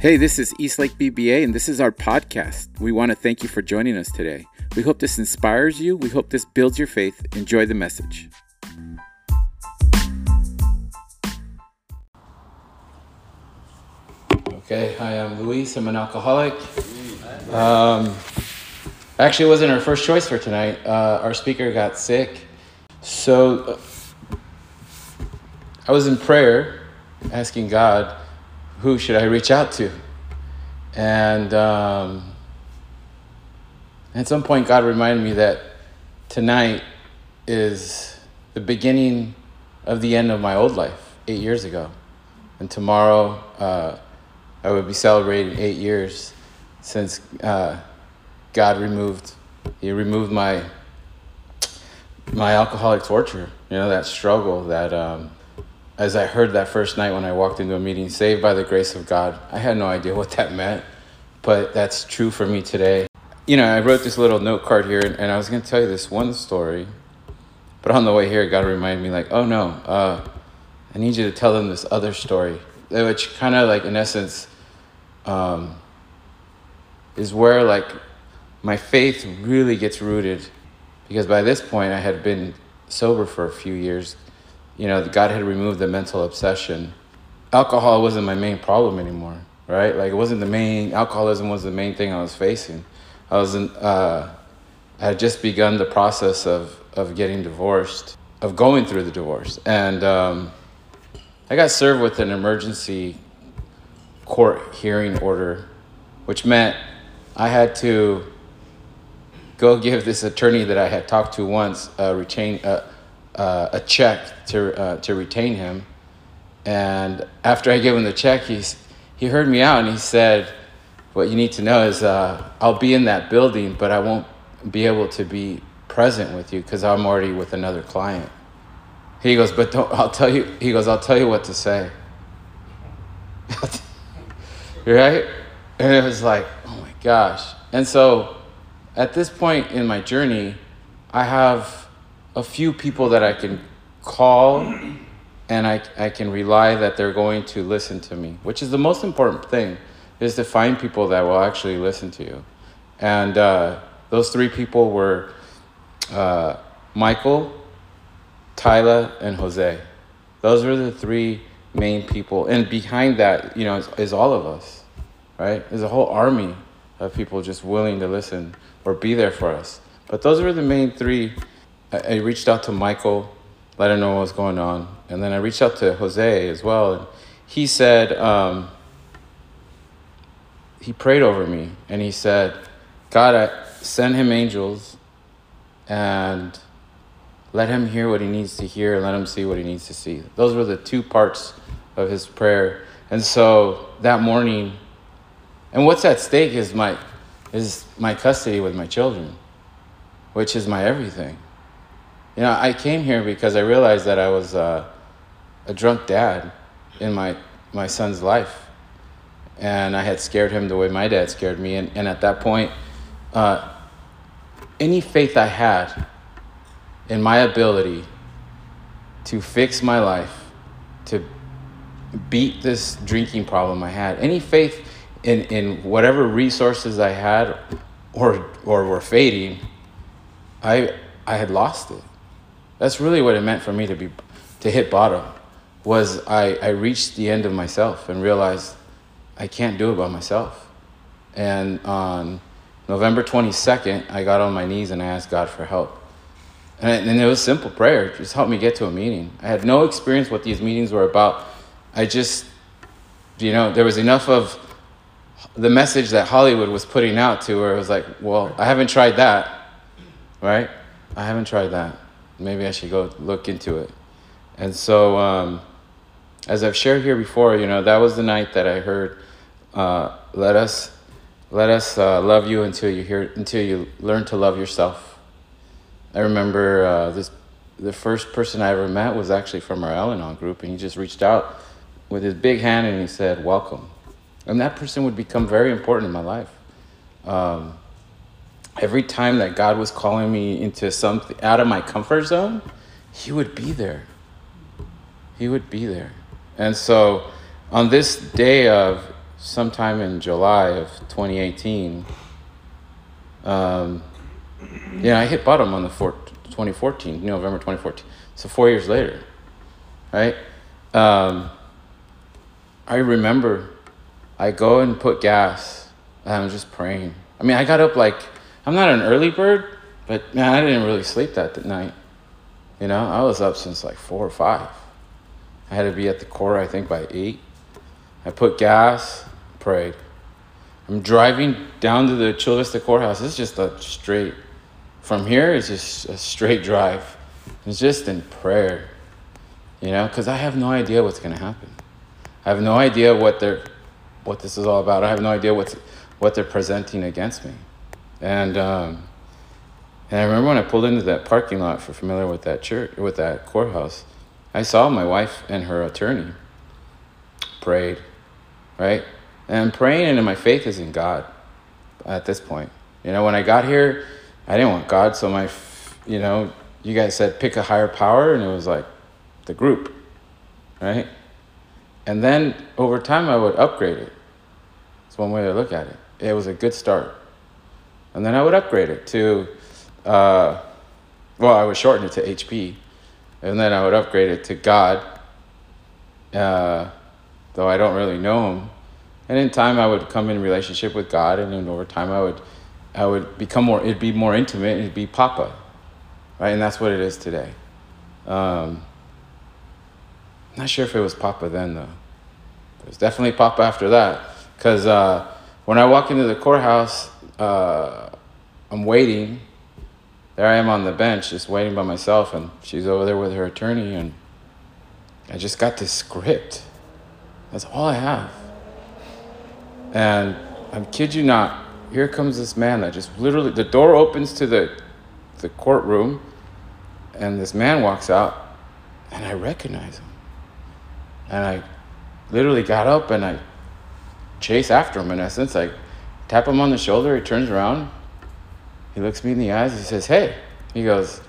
Hey, this is Eastlake BBA, and this is our podcast. We want to thank you for joining us today. We hope this inspires you. We hope this builds your faith. Enjoy the message. Okay, hi, I'm Luis. I'm an alcoholic. Um, actually, it wasn't our first choice for tonight. Uh, our speaker got sick. So uh, I was in prayer asking God, who should I reach out to? And um, at some point, God reminded me that tonight is the beginning of the end of my old life, eight years ago. And tomorrow, uh, I would be celebrating eight years since uh, God removed, He removed my my alcoholic torture. You know that struggle that. Um, as I heard that first night when I walked into a meeting, saved by the grace of God, I had no idea what that meant, but that's true for me today. You know, I wrote this little note card here, and, I was going to tell you this one story, but on the way here, God reminded me, like, oh no, uh, I need you to tell them this other story, which kind of like, in essence, um, is where like my faith really gets rooted, because by this point I had been sober for a few years you know, God had removed the mental obsession. Alcohol wasn't my main problem anymore, right? Like it wasn't the main, alcoholism was the main thing I was facing. I was in, uh, I had just begun the process of, of getting divorced, of going through the divorce. And um, I got served with an emergency court hearing order, which meant I had to go give this attorney that I had talked to once a retain, uh, uh, a check to, uh, to retain him. And after I gave him the check, he's, he heard me out and he said, What you need to know is uh, I'll be in that building, but I won't be able to be present with you because I'm already with another client. He goes, But don't, I'll tell you, he goes, I'll tell you what to say. right? And it was like, Oh my gosh. And so at this point in my journey, I have a few people that I can call and I, I can rely that they're going to listen to me, which is the most important thing, is to find people that will actually listen to you. And uh, those three people were uh, Michael, Tyler, and Jose. Those were the three main people. And behind that, you know, is, is all of us, right? There's a whole army of people just willing to listen or be there for us. But those were the main three I, reached out to Michael, let him know what was going on, and then I reached out to Jose as well. And he said um, he prayed over me, and he said, "God, I send him angels, and let him hear what he needs to hear, and let him see what he needs to see." Those were the two parts of his prayer. And so that morning, and what's at stake is my is my custody with my children, which is my everything. You know, I came here because I realized that I was uh, a drunk dad in my, my son's life. And I had scared him the way my dad scared me. And, and at that point, uh, any faith I had in my ability to fix my life, to beat this drinking problem I had, any faith in, in whatever resources I had or, or were fading, I, I had lost it. That's really what it meant for me to be to hit bottom was I, I reached the end of myself and realized I can't do it by myself. And on November 22nd, I got on my knees and I asked God for help. And, and it was simple prayer, just help me get to a meeting. I had no experience what these meetings were about. I just, you know, there was enough of the message that Hollywood was putting out to where it was like, well, I haven't tried that, right? I haven't tried that maybe I should go look into it. And so, um, as I've shared here before, you know, that was the night that I heard, uh, "Let us, let us uh, love you until you hear, until you learn to love yourself." I remember uh, this. The first person I ever met was actually from our Al-Anon group, and he just reached out with his big hand and he said, "Welcome." And that person would become very important in my life. Um, every time that God was calling me into something out of my comfort zone, He would be there. He would be there. And so on this day of sometime in July of 2018. Um, yeah, I hit bottom on the four, 2014, November 2014. So four years later, right? Um, I remember I go and put gas and I'm just praying. I mean, I got up like, I'm not an early bird, but man, I didn't really sleep that night. You know, I was up since like four or five. I had to be at the court, I think, by eight. I put gas, prayed. I'm driving down to the Chula Vista courthouse. It's just a straight, from here, it's just a straight drive. It's just in prayer, you know, because I have no idea what's going to happen. I have no idea what they're, what this is all about. I have no idea what's, what they're presenting against me. And, um, and I remember when I pulled into that parking lot, for familiar with that church, with that courthouse, I saw my wife and her attorney prayed, right? And praying and my faith is in God at this point. You know, when I got here, I didn't want God, so my, you know, you guys said pick a higher power, and it was like the group, right? And then over time, I would upgrade it. It's one way to look at it. It was a good start. And then I would upgrade it to, uh, well, I would shorten it to HP and then I would upgrade it to God, uh, though I don't really know Him. And in time, I would come in relationship with God, and then over time, I would, I would become more. It'd be more intimate. It'd be Papa, right? And that's what it is today. Um, not sure if it was Papa then though. It was definitely Papa after that, because uh, when I walk into the courthouse, uh, I'm waiting there I am on the bench just waiting by myself, and she's over there with her attorney, and I just got this script. That's all I have. And I kid you not, here comes this man that just literally, the door opens to the, the courtroom, and this man walks out, and I recognize him. And I literally got up and I chase after him in essence. I tap him on the shoulder, he turns around, he looks me in the eyes. He says, Hey, he goes,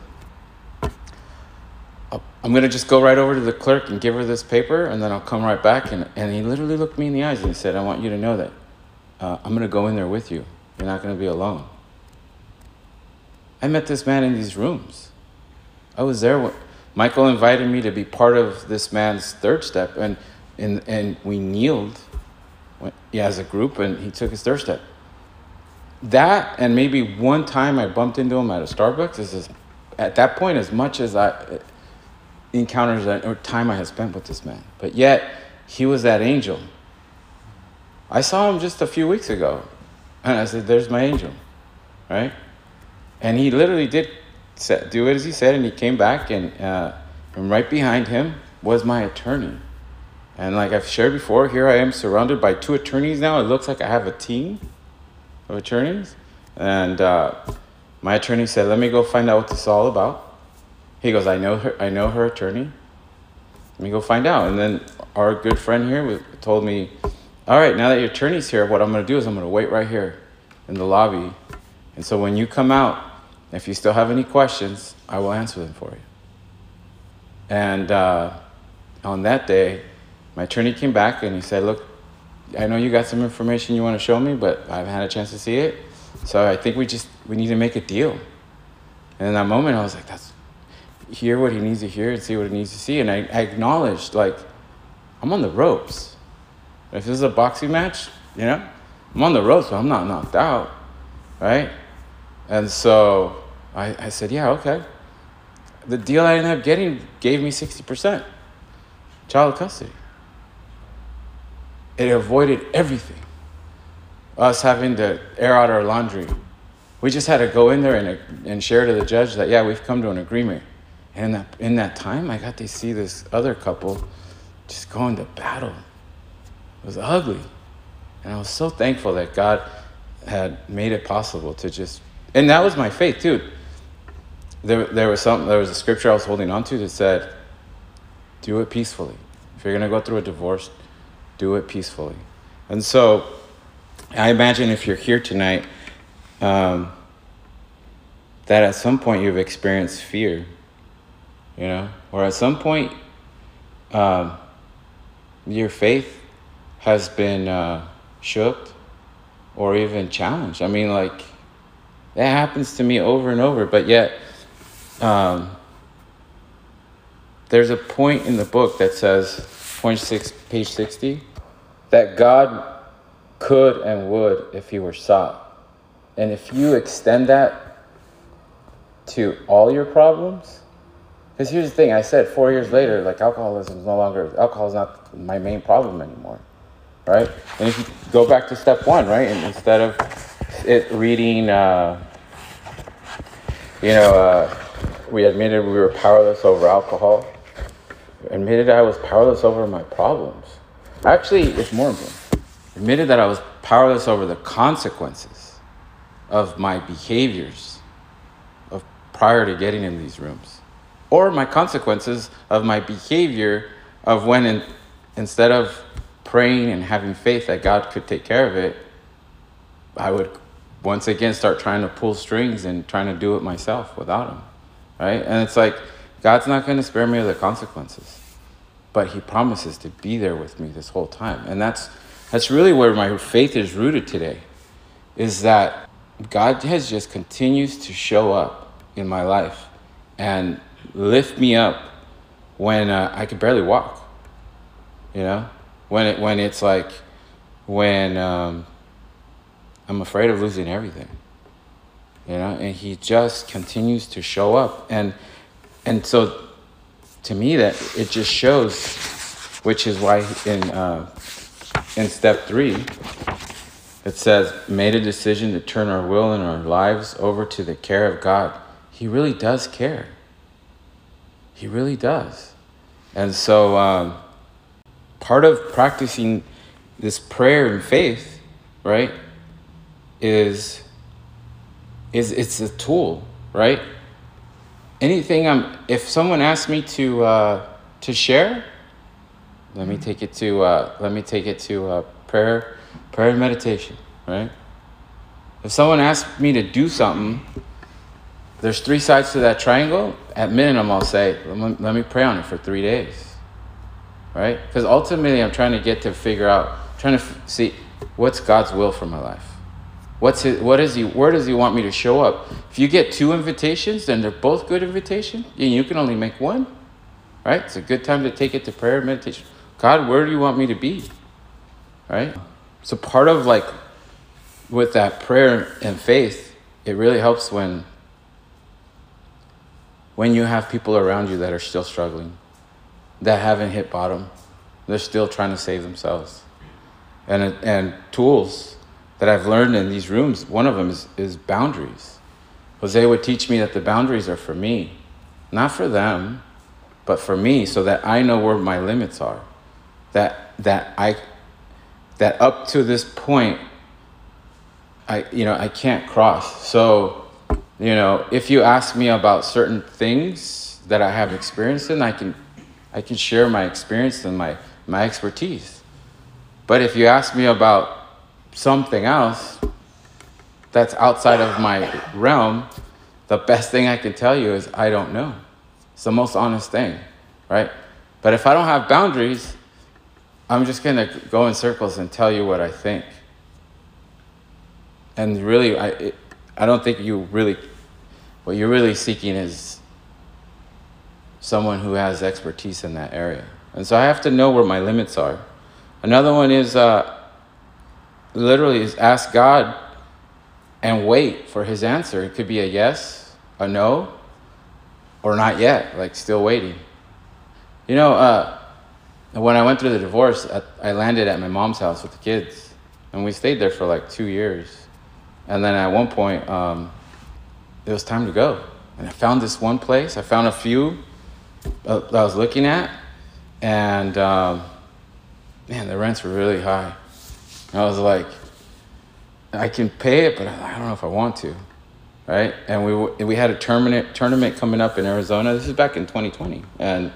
I'm going to just go right over to the clerk and give her this paper, and then I'll come right back. And, and he literally looked me in the eyes and he said, I want you to know that uh, I'm going to go in there with you. You're not going to be alone. I met this man in these rooms. I was there. When, Michael invited me to be part of this man's third step, and, and, and we kneeled as a group, and he took his third step that and maybe one time I bumped into him at a Starbucks is as, at that point as much as I encounters or time I had spent with this man. But yet he was that angel. I saw him just a few weeks ago, and I said, "There's my angel," right? And he literally did do it as he said, and he came back, and uh, and right behind him was my attorney. And like I've shared before, here I am surrounded by two attorneys now. It looks like I have a team of attorneys. And uh, my attorney said, "Let me go find out what this is all about." He goes, "I know her. I know her attorney. Let me go find out." And then our good friend here told me, "All right, now that your attorney's here, what I'm going to do is I'm going to wait right here in the lobby, and so when you come out, if you still have any questions, I will answer them for you." And uh, on that day, my attorney came back and he said, "Look, I know you got some information you want to show me, but I haven't had a chance to see it. So I think we just we need to make a deal. And in that moment, I was like, that's hear what he needs to hear and see what he needs to see. And I, I acknowledged like I'm on the ropes. If this is a boxing match, you know, I'm on the ropes, but I'm not knocked out, right? And so I, I said, yeah, okay. The deal I ended up getting gave me 60% child custody. It avoided everything. Us having to air out our laundry. We just had to go in there and, and share to the judge that, yeah, we've come to an agreement. And in that, in that time, I got to see this other couple just going to battle. It was ugly. And I was so thankful that God had made it possible to just, and that was my faith too. There, there was some, there was a scripture I was holding on to that said, do it peacefully. If you're going to go through a divorce, do it peacefully. And so I imagine if you're here tonight, um, that at some point you've experienced fear, you know, or at some point um, your faith has been uh, shook or even challenged. I mean, like, that happens to me over and over, but yet, um, there's a point in the book that says, point six, page 60, that God could and would if he were sought. And if you extend that to all your problems, because here's the thing I said four years later, like alcoholism is no longer, alcohol is not my main problem anymore, right? And if you go back to step one, right, and instead of it reading, uh, you know, uh, we admitted we were powerless over alcohol, admitted I was powerless over my problems. Actually, it's more important. Admitted that I was powerless over the consequences of my behaviors of prior to getting in these rooms or my consequences of my behavior of when in, instead of praying and having faith that God could take care of it, I would once again start trying to pull strings and trying to do it myself without Him. Right? And it's like, God's not going to spare me of the consequences, but He promises to be there with me this whole time. And that's, that's really where my faith is rooted today, is that God has just continues to show up in my life and lift me up when uh, I could barely walk. You know, when it when it's like when um, I'm afraid of losing everything. You know, and He just continues to show up, and and so to me that it just shows, which is why in uh, in step three it says made a decision to turn our will and our lives over to the care of God. He really does care. He really does. And so, um, part of practicing this prayer and faith, right, is is it's a tool, right? Anything I'm, if someone asks me to uh, to share, let me take it to uh, let me take it to uh, prayer, prayer and meditation, right? If someone asks me to do something, there's three sides to that triangle. At minimum, I'll say, let me, let me pray on it for three days. Right? Because ultimately, I'm trying to get to figure out, trying to f- see what's God's will for my life. What's his, what is he, where does he want me to show up? If you get two invitations, then they're both good invitations, and you can only make one. Right? It's a good time to take it to prayer meditation. God, where do you want me to be? Right? So part of like with that prayer and faith, it really helps when when you have people around you that are still struggling, that haven't hit bottom, they're still trying to save themselves. And, and tools that I've learned in these rooms, one of them is, is boundaries. Jose would teach me that the boundaries are for me, not for them, but for me, so that I know where my limits are. That, that, I, that up to this point, I, you know, I can't cross. So you know, if you ask me about certain things that I have experienced in, I can, I can share my experience and my, my expertise. But if you ask me about something else that's outside of my realm, the best thing I can tell you is I don't know. It's the most honest thing, right? But if I don't have boundaries, I'm just going to go in circles and tell you what I think. And really, I, it, I don't think you really, what you're really seeking is someone who has expertise in that area. And so I have to know where my limits are. Another one is uh, literally is ask God and wait for his answer. It could be a yes, a no, or not yet, like still waiting. You know, uh, when I went through the divorce, I landed at my mom's house with the kids, and we stayed there for like two years. And then at one point, um, it was time to go. And I found this one place. I found a few uh, that I was looking at, and um, man, the rents were really high. I was like, I can pay it, but I don't know if I want to, right? And we we had a tournament tournament coming up in Arizona. This is back in 2020, and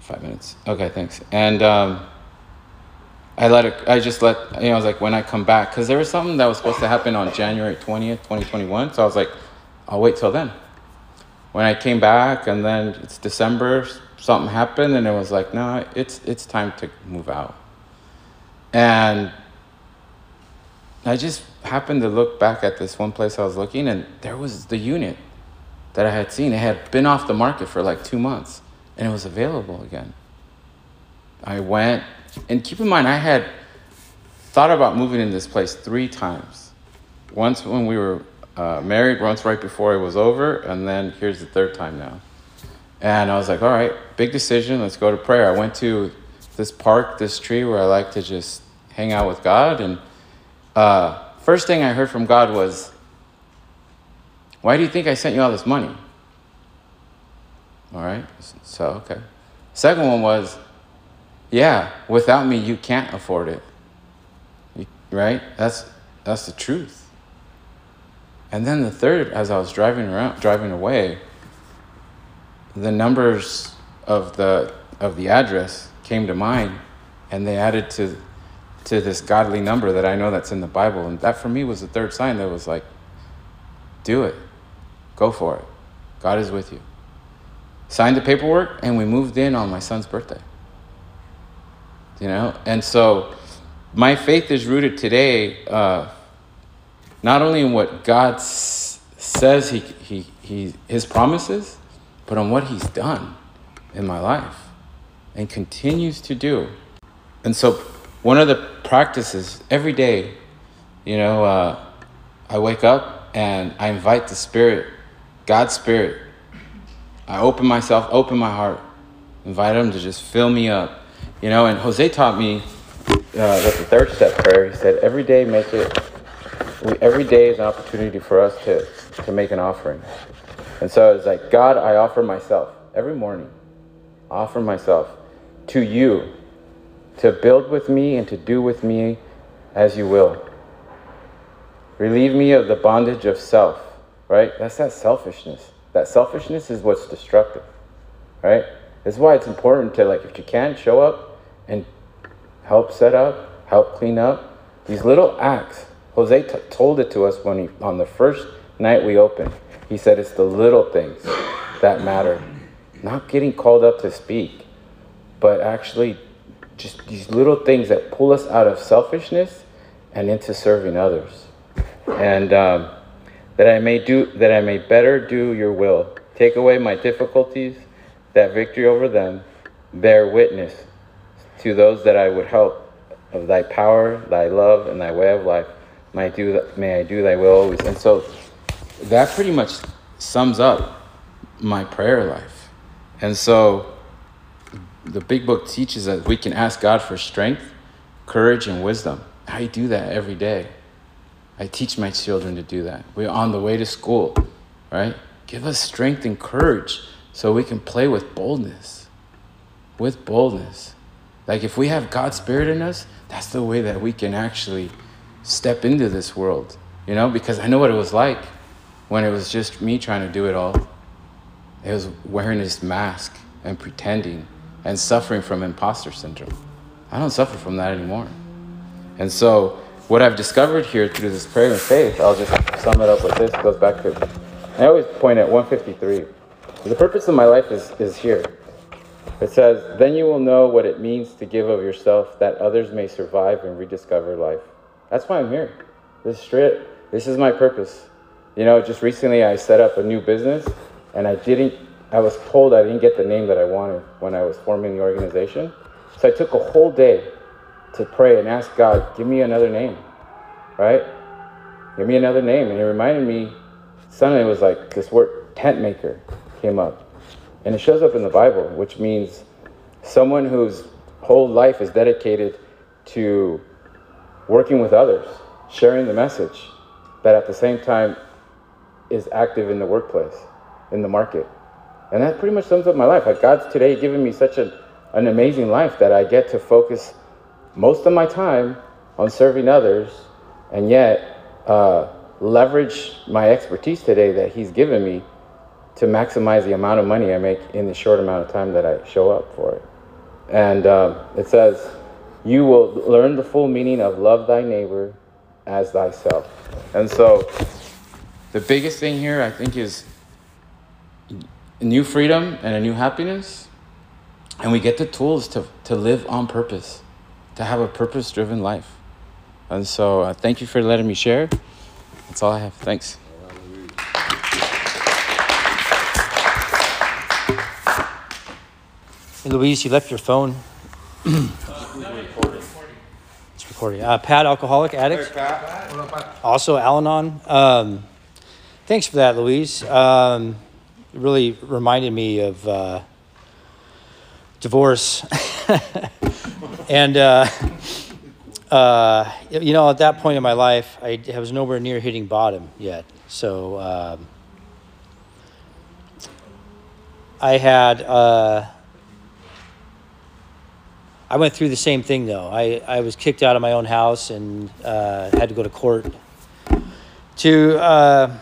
five minutes. Okay, thanks. And um, I let it, I just let, you know, I was like, when I come back, because there was something that was supposed to happen on January 20th, 2021. So I was like, I'll wait till then. When I came back and then it's December, something happened and it was like, no, it's, it's time to move out. And I just happened to look back at this one place I was looking, and there was the unit that I had seen. It had been off the market for like two months, and it was available again. I went, and keep in mind, I had thought about moving in this place three times. Once when we were uh, married, once right before it was over, and then here's the third time now. And I was like, all right, big decision, let's go to prayer. I went to this park, this tree where I like to just hang out with God. And uh, first thing I heard from God was, why do you think I sent you all this money? All right, so, okay. Second one was, yeah, without me, you can't afford it. Right? That's, that's the truth. And then the third, as I was driving around, driving away, the numbers of the of the address came to mind, and they added to to this godly number that I know that's in the Bible, and that for me was the third sign that was like, do it, go for it, God is with you. Signed the paperwork, and we moved in on my son's birthday. You know, and so my faith is rooted today. Uh, not only in what God s- says he, he, he, his promises, but on what he's done in my life and continues to do. And so, one of the practices every day, you know, uh, I wake up and I invite the Spirit, God's Spirit. I open myself, open my heart, invite Him to just fill me up. You know, and Jose taught me uh, that the third step prayer, he said, every day make it, we, every day is an opportunity for us to, to make an offering. And so it's like, God, I offer myself every morning, offer myself to you to build with me and to do with me as you will. Relieve me of the bondage of self, right? That's that selfishness. That selfishness is what's destructive, right? That's why it's important to, like, if you can, show up and help set up, help clean up. These little acts. Jose t- told it to us when he, on the first night we opened. He said it's the little things that matter. Not getting called up to speak, but actually just these little things that pull us out of selfishness and into serving others. And um, that I may do that I may better do your will. Take away my difficulties, that victory over them, bear witness to those that I would help of thy power, thy love, and thy way of life. May I do, may I do thy will always. And so that pretty much sums up my prayer life. And so the big book teaches that we can ask God for strength, courage, and wisdom. I do that every day. I teach my children to do that. We're on the way to school, right? Give us strength and courage so we can play with boldness. With boldness. Like if we have God's Spirit in us, that's the way that we can actually step into this world, you know? Because I know what it was like when it was just me trying to do it all. It was wearing this mask and pretending and suffering from imposter syndrome. I don't suffer from that anymore. And so, what I've discovered here through this prayer and faith, I'll just sum it up with this. It goes back to, I always point at 153. The purpose of my life is, is here. It says, Then you will know what it means to give of yourself that others may survive and rediscover life. That's why I'm here. This is straight. This is my purpose. You know, just recently I set up a new business and I didn't, I was told I didn't get the name that I wanted when I was forming the organization. So I took a whole day to pray and ask God, give me another name, right? Give me another name. And it reminded me, suddenly it was like this word tent maker came up. And it shows up in the Bible, which means someone whose whole life is dedicated to working with others, sharing the message, but at the same time is active in the workplace, in the market. And that pretty much sums up my life. Like God's today given me such a, an amazing life that I get to focus most of my time on serving others and yet uh, leverage my expertise today that He's given me to maximize the amount of money I make in the short amount of time that I show up for it. And um, it says, You will learn the full meaning of love thy neighbor as thyself. And so, the biggest thing here, I think, is new freedom and a new happiness. And we get the tools to, to live on purpose, to have a purpose driven life. And so, uh, thank you for letting me share. That's all I have. Thanks. Hey, Luis, you left your phone. it's recording. Uh, Pat, alcoholic addict. Also, Al-Anon. Um, thanks for that, Luis. Um, it really reminded me of uh, divorce. and, uh, uh, you know, at that point in my life, I, I was nowhere near hitting bottom yet. So um, I had. Uh, I went through the same thing though. I, I was kicked out of my own house and uh, had to go to court to uh,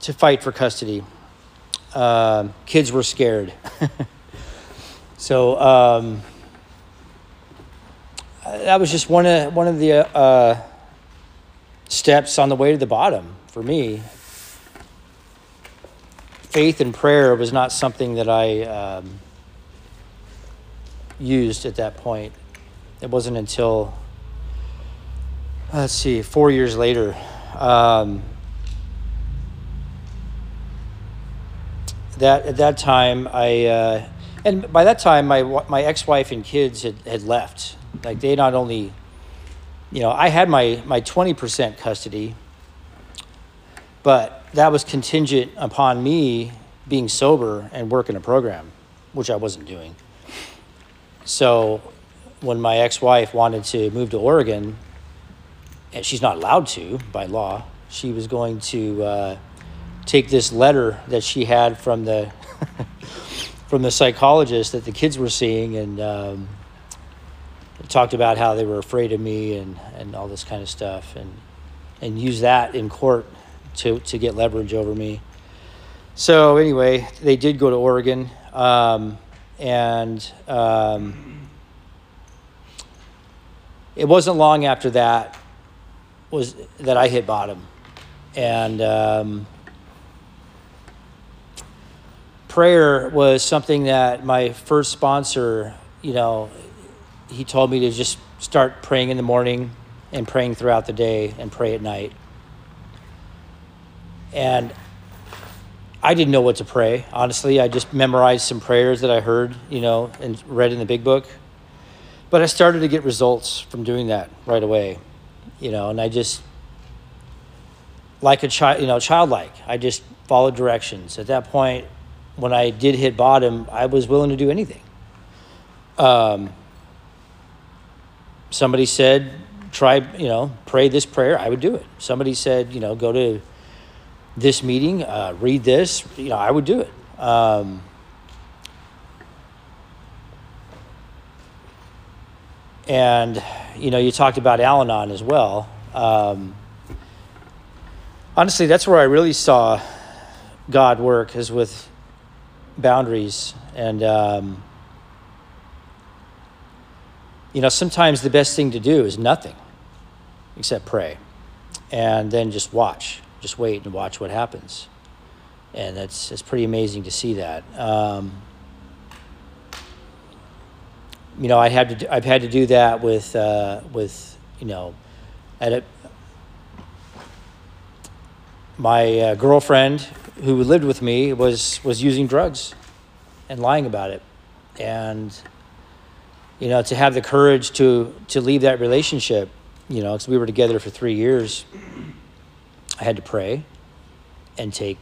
to fight for custody. Uh, kids were scared, so um, that was just one of one of the uh, steps on the way to the bottom for me. Faith and prayer was not something that I. Um, used at that point. It wasn't until, let's see, four years later. Um, that at that time, I uh, and by that time, my my ex wife and kids had, had left. Like they not only, you know, I had my my twenty percent custody, but that was contingent upon me being sober and working a program, which I wasn't doing. So when my ex-wife wanted to move to Oregon, and she's not allowed to by law, she was going to uh, take this letter that she had from the from the psychologist that the kids were seeing and um, talked about how they were afraid of me and, and all this kind of stuff and and use that in court to, to get leverage over me. So anyway, they did go to Oregon. Um, and um, it wasn't long after that was that I hit bottom, and um, prayer was something that my first sponsor, you know, he told me to just start praying in the morning and praying throughout the day and pray at night. And I didn't know what to pray. Honestly, I just memorized some prayers that I heard, you know, and read in the big book. But I started to get results from doing that right away, you know, and I just, like a child, you know, childlike, I just followed directions. At that point, when I did hit bottom, I was willing to do anything. Um, somebody said, try, you know, pray this prayer, I would do it. Somebody said, you know, go to this meeting, uh, read this, you know, I would do it. Um, and, you know, you talked about Al Anon as well. Um, honestly, that's where I really saw God work, is with boundaries. And, um, you know, sometimes the best thing to do is nothing except pray and then just watch just wait and watch what happens. And it's, it's pretty amazing to see that. Um, you know, I had to I've had to do that with uh, with you know, at a, my uh, girlfriend who lived with me was was using drugs and lying about it, and you know, to have the courage to to leave that relationship, you know, because we were together for three years I had to pray and take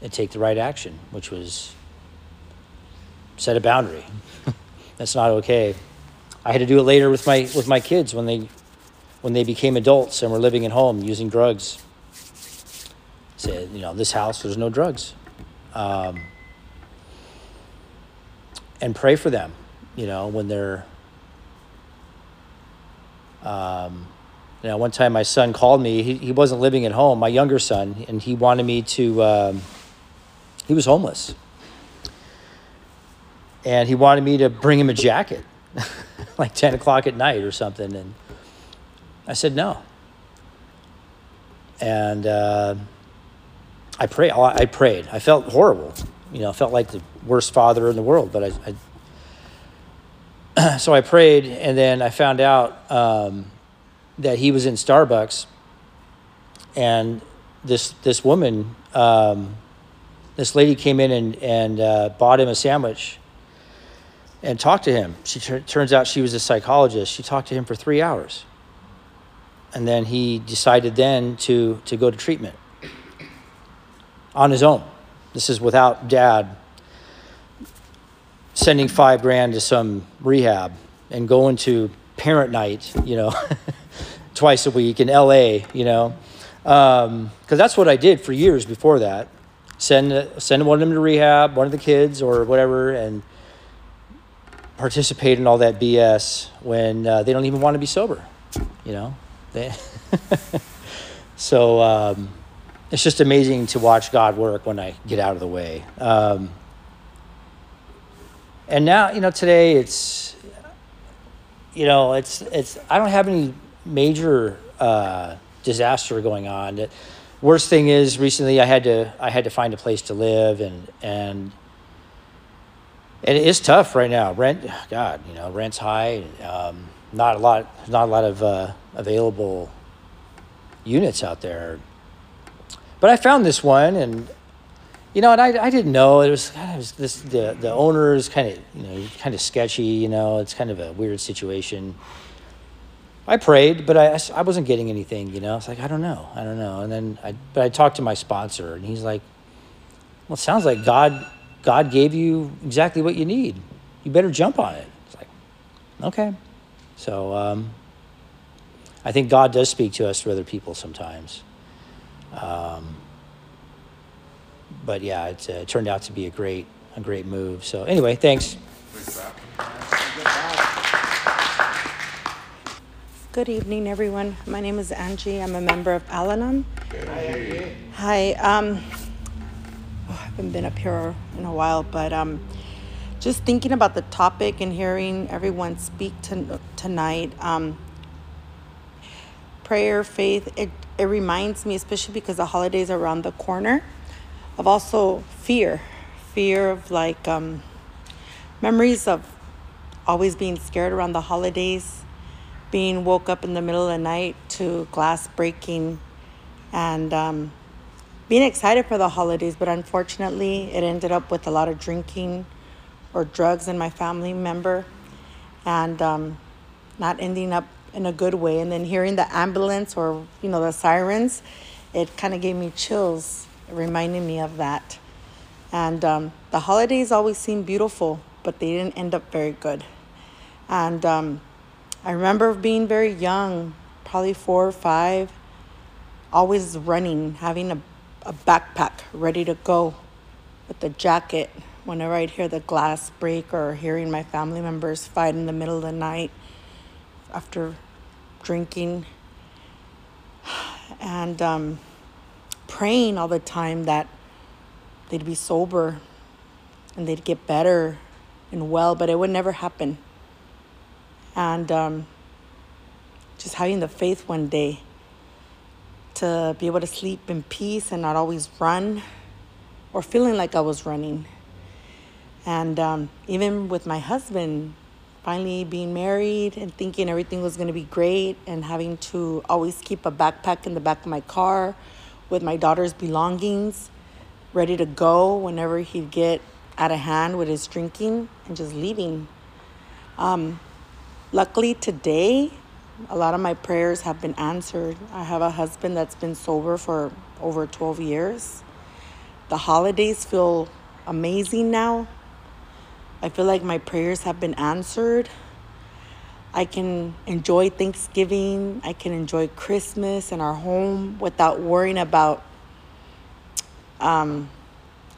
and take the right action, which was set a boundary. That's not okay. I had to do it later with my with my kids when they when they became adults and were living at home using drugs. Said, you know, this house there's no drugs, um, and pray for them. You know, when they're um, you know, one time my son called me. He, he wasn't living at home, my younger son, and he wanted me to, um, he was homeless. And he wanted me to bring him a jacket, like 10 o'clock at night or something. And I said no. And uh, I prayed. I prayed. I felt horrible. You know, I felt like the worst father in the world. But I, I so I prayed, and then I found out um, that he was in Starbucks, and this this woman, um, this lady came in and and uh, bought him a sandwich. And talked to him. She tur- turns out she was a psychologist. She talked to him for three hours, and then he decided then to to go to treatment on his own. This is without dad sending five grand to some rehab and going to parent night, you know, twice a week in LA, you know, because um, that's what I did for years before that. Send send one of them to rehab, one of the kids or whatever, and participate in all that BS when uh, they don't even want to be sober, you know. They so um, it's just amazing to watch God work when I get out of the way. Um, and now you know today it's you know it's it's i don't have any major uh, disaster going on. The worst thing is recently i had to i had to find a place to live and and and it is tough right now. Rent god you know rent's high. Um, not a lot not a lot of uh, available units out there but i found this one and you know, and I, I didn't know it was kind of this the the owner is kind of you know kind of sketchy. You know, it's kind of a weird situation. I prayed, but I, I wasn't getting anything. You know, it's like I don't know, I don't know. And then I but I talked to my sponsor, and he's like, "Well, it sounds like God God gave you exactly what you need. You better jump on it." It's like, okay. So um, I think God does speak to us through other people sometimes. Um, but yeah, it uh, turned out to be a great a great move. So anyway, thanks. Good evening, everyone. My name is Angie. I'm a member of Al-Anon. Hi. Um, oh, I haven't been up here in a while, but um, just thinking about the topic and hearing everyone speak to, tonight. Um, prayer, faith. It it reminds me, especially because the holidays are around the corner of also fear. Fear of like um, memories of always being scared around the holidays being woke up in the middle of the night to glass breaking and um, being excited for the holidays but unfortunately it ended up with a lot of drinking or drugs in my family member and um, not ending up in a good way and then hearing the ambulance or you know the sirens it kind of gave me chills reminding me of that. And um, the holidays always seemed beautiful, but they didn't end up very good. And um, I remember being very young, probably four or five, always running, having a, a backpack ready to go with a jacket whenever I'd hear the glass break or hearing my family members fight in the middle of the night after drinking. And um, praying all the time that they'd be sober and they'd get better and well, but it would never happen. And um, just having the faith one day to be able to sleep in peace and not always run or feeling like I was running. And um, even with my husband, finally being married and thinking everything was going to be great and having to always keep a backpack in the back of my car with my daughter's belongings, ready to go whenever he'd get out of hand with his drinking and just leaving. Um, luckily, today, a lot of my prayers have been answered. I have a husband that's been sober for over 12 years. The holidays feel amazing now. I feel like my prayers have been answered. I can enjoy Thanksgiving. I can enjoy Christmas in our home without worrying about um,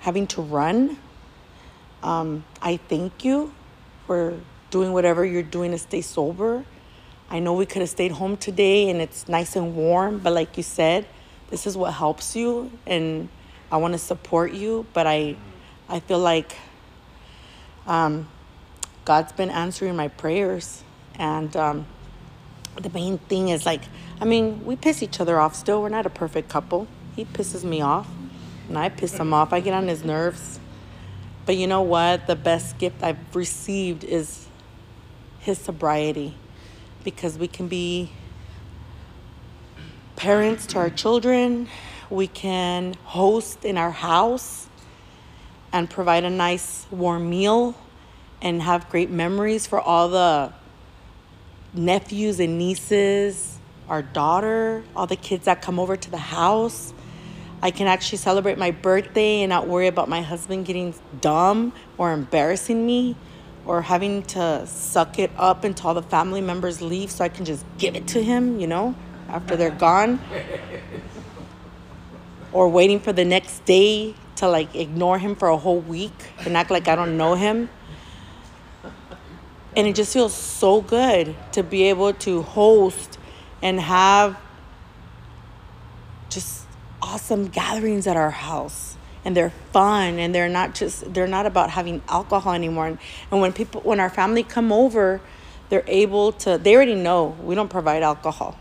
having to run. Um, I thank you for doing whatever you're doing to stay sober. I know we could have stayed home today and it's nice and warm, but like you said, this is what helps you and I want to support you, but I I feel like um, God's been answering my prayers and um, the main thing is like, I mean, we piss each other off still. We're not a perfect couple. He pisses me off, and I piss him off. I get on his nerves. But you know what? The best gift I've received is his sobriety because we can be parents to our children. We can host in our house and provide a nice warm meal and have great memories for all the nephews and nieces, our daughter, all the kids that come over to the house. I can actually celebrate my birthday and not worry about my husband getting dumb or embarrassing me or having to suck it up until all the family members leave so I can just give it to him, you know, after they're gone. or waiting for the next day to like ignore him for a whole week and act like I don't know him. And it just feels so good to be able to host and have just awesome gatherings at our house. And they're fun and they're not just they're not about having alcohol anymore. And, and when people when our family come over they're able to they already know we don't provide alcohol.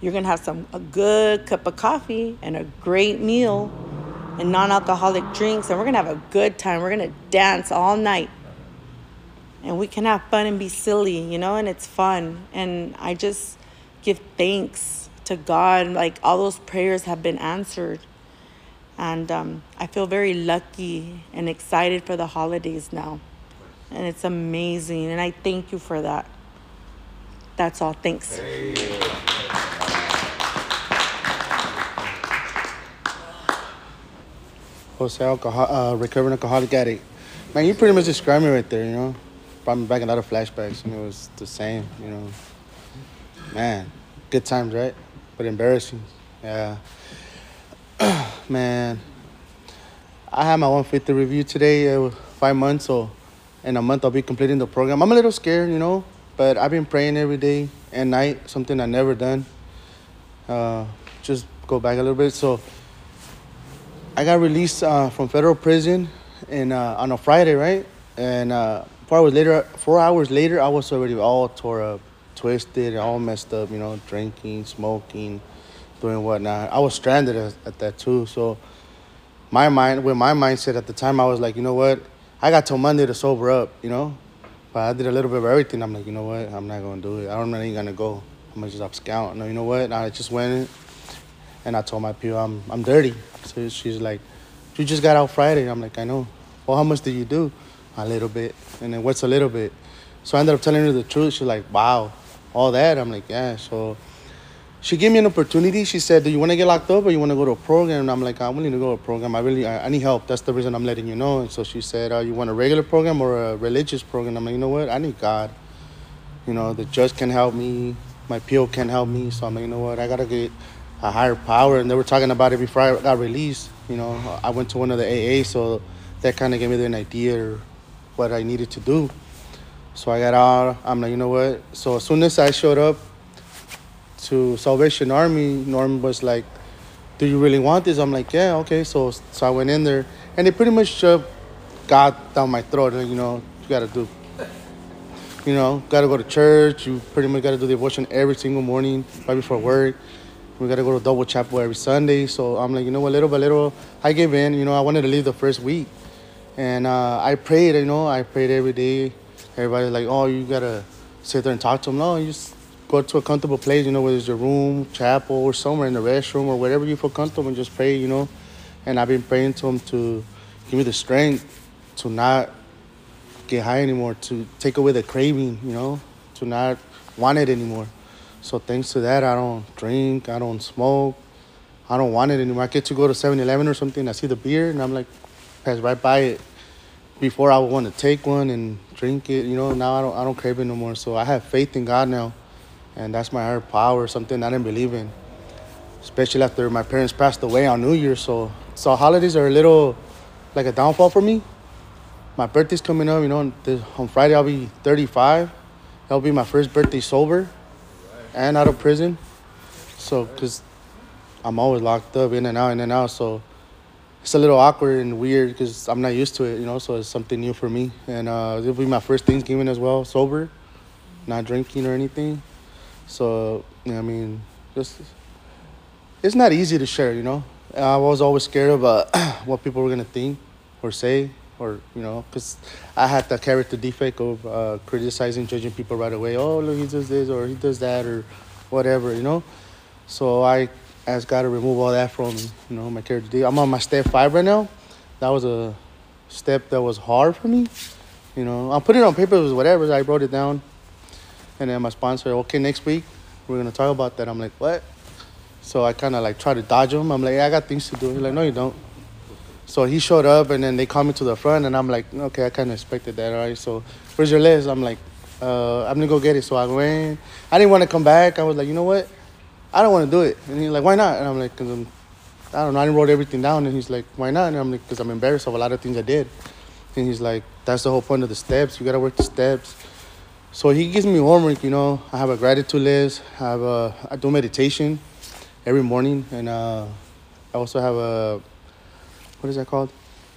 You're gonna have some a good cup of coffee and a great meal and non-alcoholic drinks and we're gonna have a good time. We're gonna dance all night. And we can have fun and be silly you know and it's fun. And i just give thanks to god like all those prayers have been answered. And um, i feel very lucky and excited for the holidays now. And it's amazing and i thank you for that. That's all. Thanks Jose, alcohol, uh, recovering alcoholic addict. Man, you pretty much described me right there, you know? Brought me back a lot of flashbacks, and it was the same, you know? Man, good times, right? But embarrassing. Yeah. Man, I had my 150 review today, uh, five months, so in a month I'll be completing the program. I'm a little scared, you know, but I've been praying every day and night, something I never done. Uh, just go back a little bit. So I got released uh, from federal prison in, uh, on a Friday, right? And uh, four hours later, four hours later, I was already all tore up, twisted, all messed up. You know, drinking, smoking, doing whatnot. I was stranded at, at that too. So my mind, with my mindset at the time, I was like, you know what? I got till Monday to sober up. You know, but I did a little bit of everything. I'm like, you know what? I'm not gonna do it. I'm not even gonna go. I'm gonna just scout. No, you know what? I just went and I told my PO I'm I'm dirty. So she's like, you just got out Friday. I'm like, I know. Well, how much did you do? A little bit. And then what's a little bit? So I ended up telling her the truth. She's like, wow, all that. I'm like, yeah. So she gave me an opportunity. She said, do you want to get locked up or you want to go to a program? And I'm like, I'm willing to go to a program. I really, I, I need help. That's the reason I'm letting you know. And so she said, uh, you want a regular program or a religious program? I'm like, you know what? I need God. You know, the judge can help me. My PO can help me. So I'm like, you know what? I got to get a higher power. And they were talking about it before I got released. You know, I went to one of the AA, so that kind of gave me an idea what I needed to do. So I got out. I'm like, you know what? So as soon as I showed up to Salvation Army, Norm was like, "Do you really want this?" I'm like, "Yeah, okay." So so I went in there, and they pretty much shoved God down my throat. Like, you know, you gotta do. You know, gotta go to church. You pretty much gotta do the devotion every single morning right before work. We gotta go to double chapel every Sunday. So I'm like, you know what, little by little, I gave in. You know, I wanted to leave the first week, and uh, I prayed. You know, I prayed every day. Everybody's like, oh, you gotta sit there and talk to them. No, you just go to a comfortable place. You know, whether it's your room, chapel, or somewhere in the restroom or wherever you feel comfortable, and just pray. You know, and I've been praying to them to give me the strength to not get high anymore, to take away the craving. You know, to not want it anymore. So thanks to that, I don't drink, I don't smoke, I don't want it anymore. I get to go to 7-Eleven or something, I see the beer, and I'm like, pass right by it. Before I would want to take one and drink it, you know. Now I don't, I don't crave it no more. So I have faith in God now, and that's my higher power, something I didn't believe in. Especially after my parents passed away on New Year, so so holidays are a little like a downfall for me. My birthday's coming up, you know. On Friday I'll be 35. That'll be my first birthday sober and out of prison. So, because I'm always locked up, in and out, in and out. So, it's a little awkward and weird because I'm not used to it, you know. So, it's something new for me. And uh, it'll be my first Thanksgiving as well, sober, not drinking or anything. So, I mean, just it's not easy to share, you know. I was always scared about what people were gonna think or say, or you know, because I had the character defect of uh, criticizing, judging people right away. Oh, look, he does this or he does that or whatever, you know. So I asked got to remove all that from. You know, my character. I'm on my step five right now. That was a step that was hard for me. You know, I'll put it on paper, it was whatever. I wrote it down. And then my sponsor, okay, next week we're gonna talk about that. I'm like, what? So I kind of like try to dodge him. I'm like, yeah, I got things to do. He's like, no, you don't. So he showed up, and then they called me to the front, and I'm like, okay, I kind of expected that, all right. So where's your list? I'm like, uh, I'm gonna go get it. So I went. I didn't want to come back. I was like, you know what? I don't want to do it. And he's like, why not? And I'm like, cause I'm, I don't know. I wrote everything down, and he's like, why not? And I'm like, cause I'm embarrassed of a lot of things I did. And he's like, that's the whole point of the steps. You gotta work the steps. So he gives me homework. You know, I have a gratitude list. I have a, I do meditation every morning, and uh, I also have a, what is that called?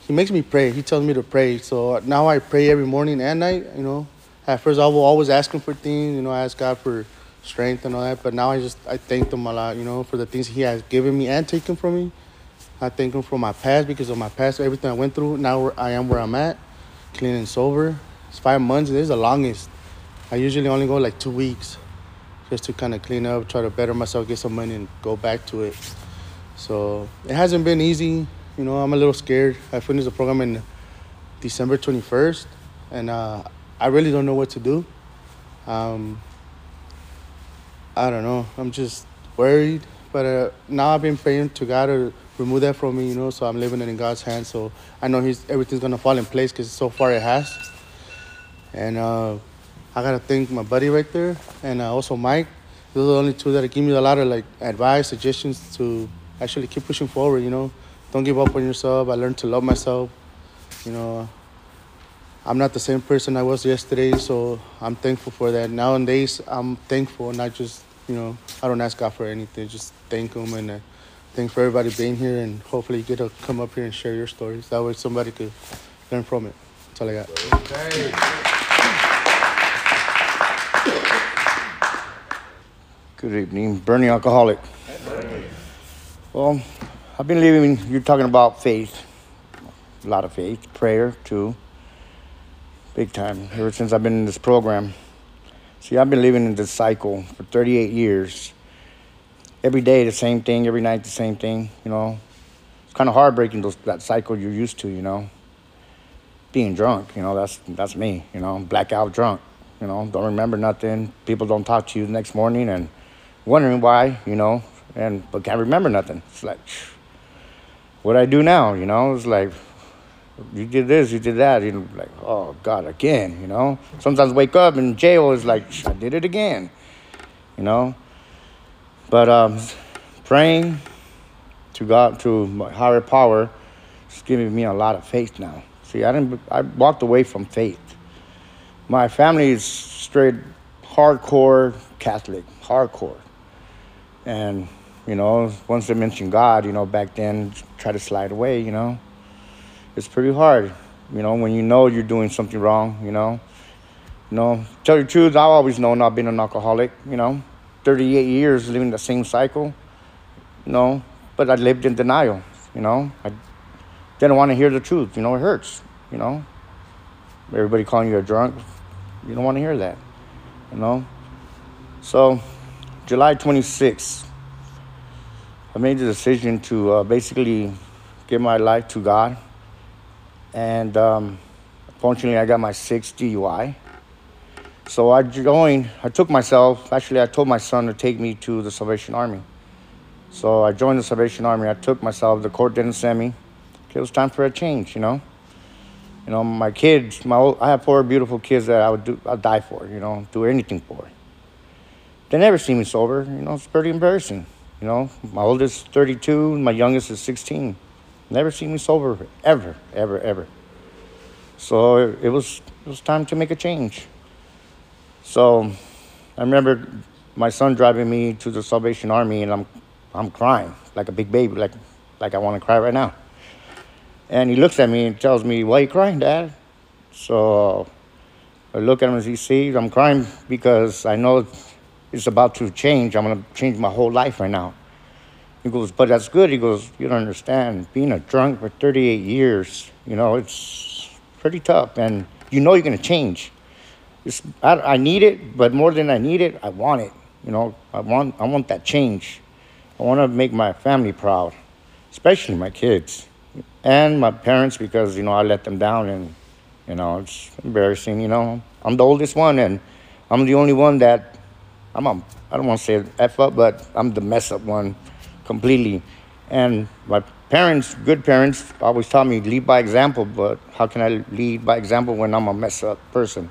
He makes me pray. He tells me to pray. So now I pray every morning and night. You know, at first I will always ask him for things. You know, I ask God for strength and all that. But now I just I thank him a lot. You know, for the things He has given me and taken from me. I thank him for my past because of my past, everything I went through. Now I am where I'm at, clean and sober. It's five months. This is the longest. I usually only go like two weeks just to kind of clean up, try to better myself, get some money, and go back to it. So it hasn't been easy. You know, I'm a little scared. I finished the program in December 21st, and uh, I really don't know what to do. Um, I don't know. I'm just worried. But uh, now I've been praying to God to remove that from me, you know, so I'm living it in God's hands. So I know he's, everything's to fall in place because so far it has. And uh, I got to thank my buddy right there and uh, also Mike. Those are the only two that give me a lot of like advice, suggestions to actually keep pushing forward, you know. Don't give up on yourself. I learned to love myself. You know, I'm not the same person I was yesterday, so I'm thankful for that. Nowadays, I'm thankful, not just, you know, I don't ask God for anything, just thank Him and uh, thanks for everybody being here, and hopefully you get to come up here and share your stories. That way somebody could learn from it. That's all I got. Okay. Good evening, Bernie Alcoholic. Well, I've been living, you're talking about faith, a lot of faith, prayer too, big time, ever since I've been in this program. See, I've been living in this cycle for 38 years. Every day the same thing, every night the same thing, you know. It's kind of heartbreaking, those, that cycle you're used to, you know. Being drunk, you know, that's, that's me, you know, blackout drunk, you know, don't remember nothing. People don't talk to you the next morning and wondering why, you know, and but can't remember nothing. It's like, what I do now, you know? It's like, you did this, you did that, you know, like, oh God, again, you know. Sometimes wake up in jail is like, I did it again, you know. But um, praying to God, to my higher power, is giving me a lot of faith now. See, I didn't, I walked away from faith. My family is straight hardcore Catholic, hardcore. And, you know, once they mention God, you know, back then, try to slide away, you know. It's pretty hard, you know, when you know you're doing something wrong, you know. You know, tell you truth, I've always known I've been an alcoholic, you know. 38 years living the same cycle, you know. But I lived in denial, you know. I didn't want to hear the truth, you know, it hurts, you know. Everybody calling you a drunk, you don't want to hear that, you know. So July 26th, I made the decision to uh, basically give my life to God. And um, fortunately, I got my sixth DUI. So I joined, I took myself, actually, I told my son to take me to the Salvation Army. So I joined the Salvation Army. I took myself, the court didn't send me. It was time for a change, you know? You know, my kids, my I have four beautiful kids that I would do, I'd die for, you know, do anything for. They never see me sober. You know, it's pretty embarrassing. You know, my oldest is 32, my youngest is 16. Never seen me sober ever, ever, ever. So it, was it was time to make a change. So I remember my son driving me to the Salvation Army, and I'm I'm crying like a big baby, like like I want to cry right now. And he looks at me and tells me, "Why are you crying, Dad?" So I look at him as he sees I'm crying because I know it's about to change. I'm going to change my whole life right now. He goes, but that's good. He goes, you don't understand. Being a drunk for 38 years, you know, it's pretty tough. And you know you're going to change. It's, I, I need it, but more than I need it, I want it. You know, I want, I want that change. I want to make my family proud, especially my kids and my parents because you know I let them down and you know it's embarrassing. You know I'm the oldest one and I'm the only one that I'm a, I don't want to say f up, but I'm the mess up one completely. And my parents, good parents, always taught me lead by example. But how can I lead by example when I'm a mess up person?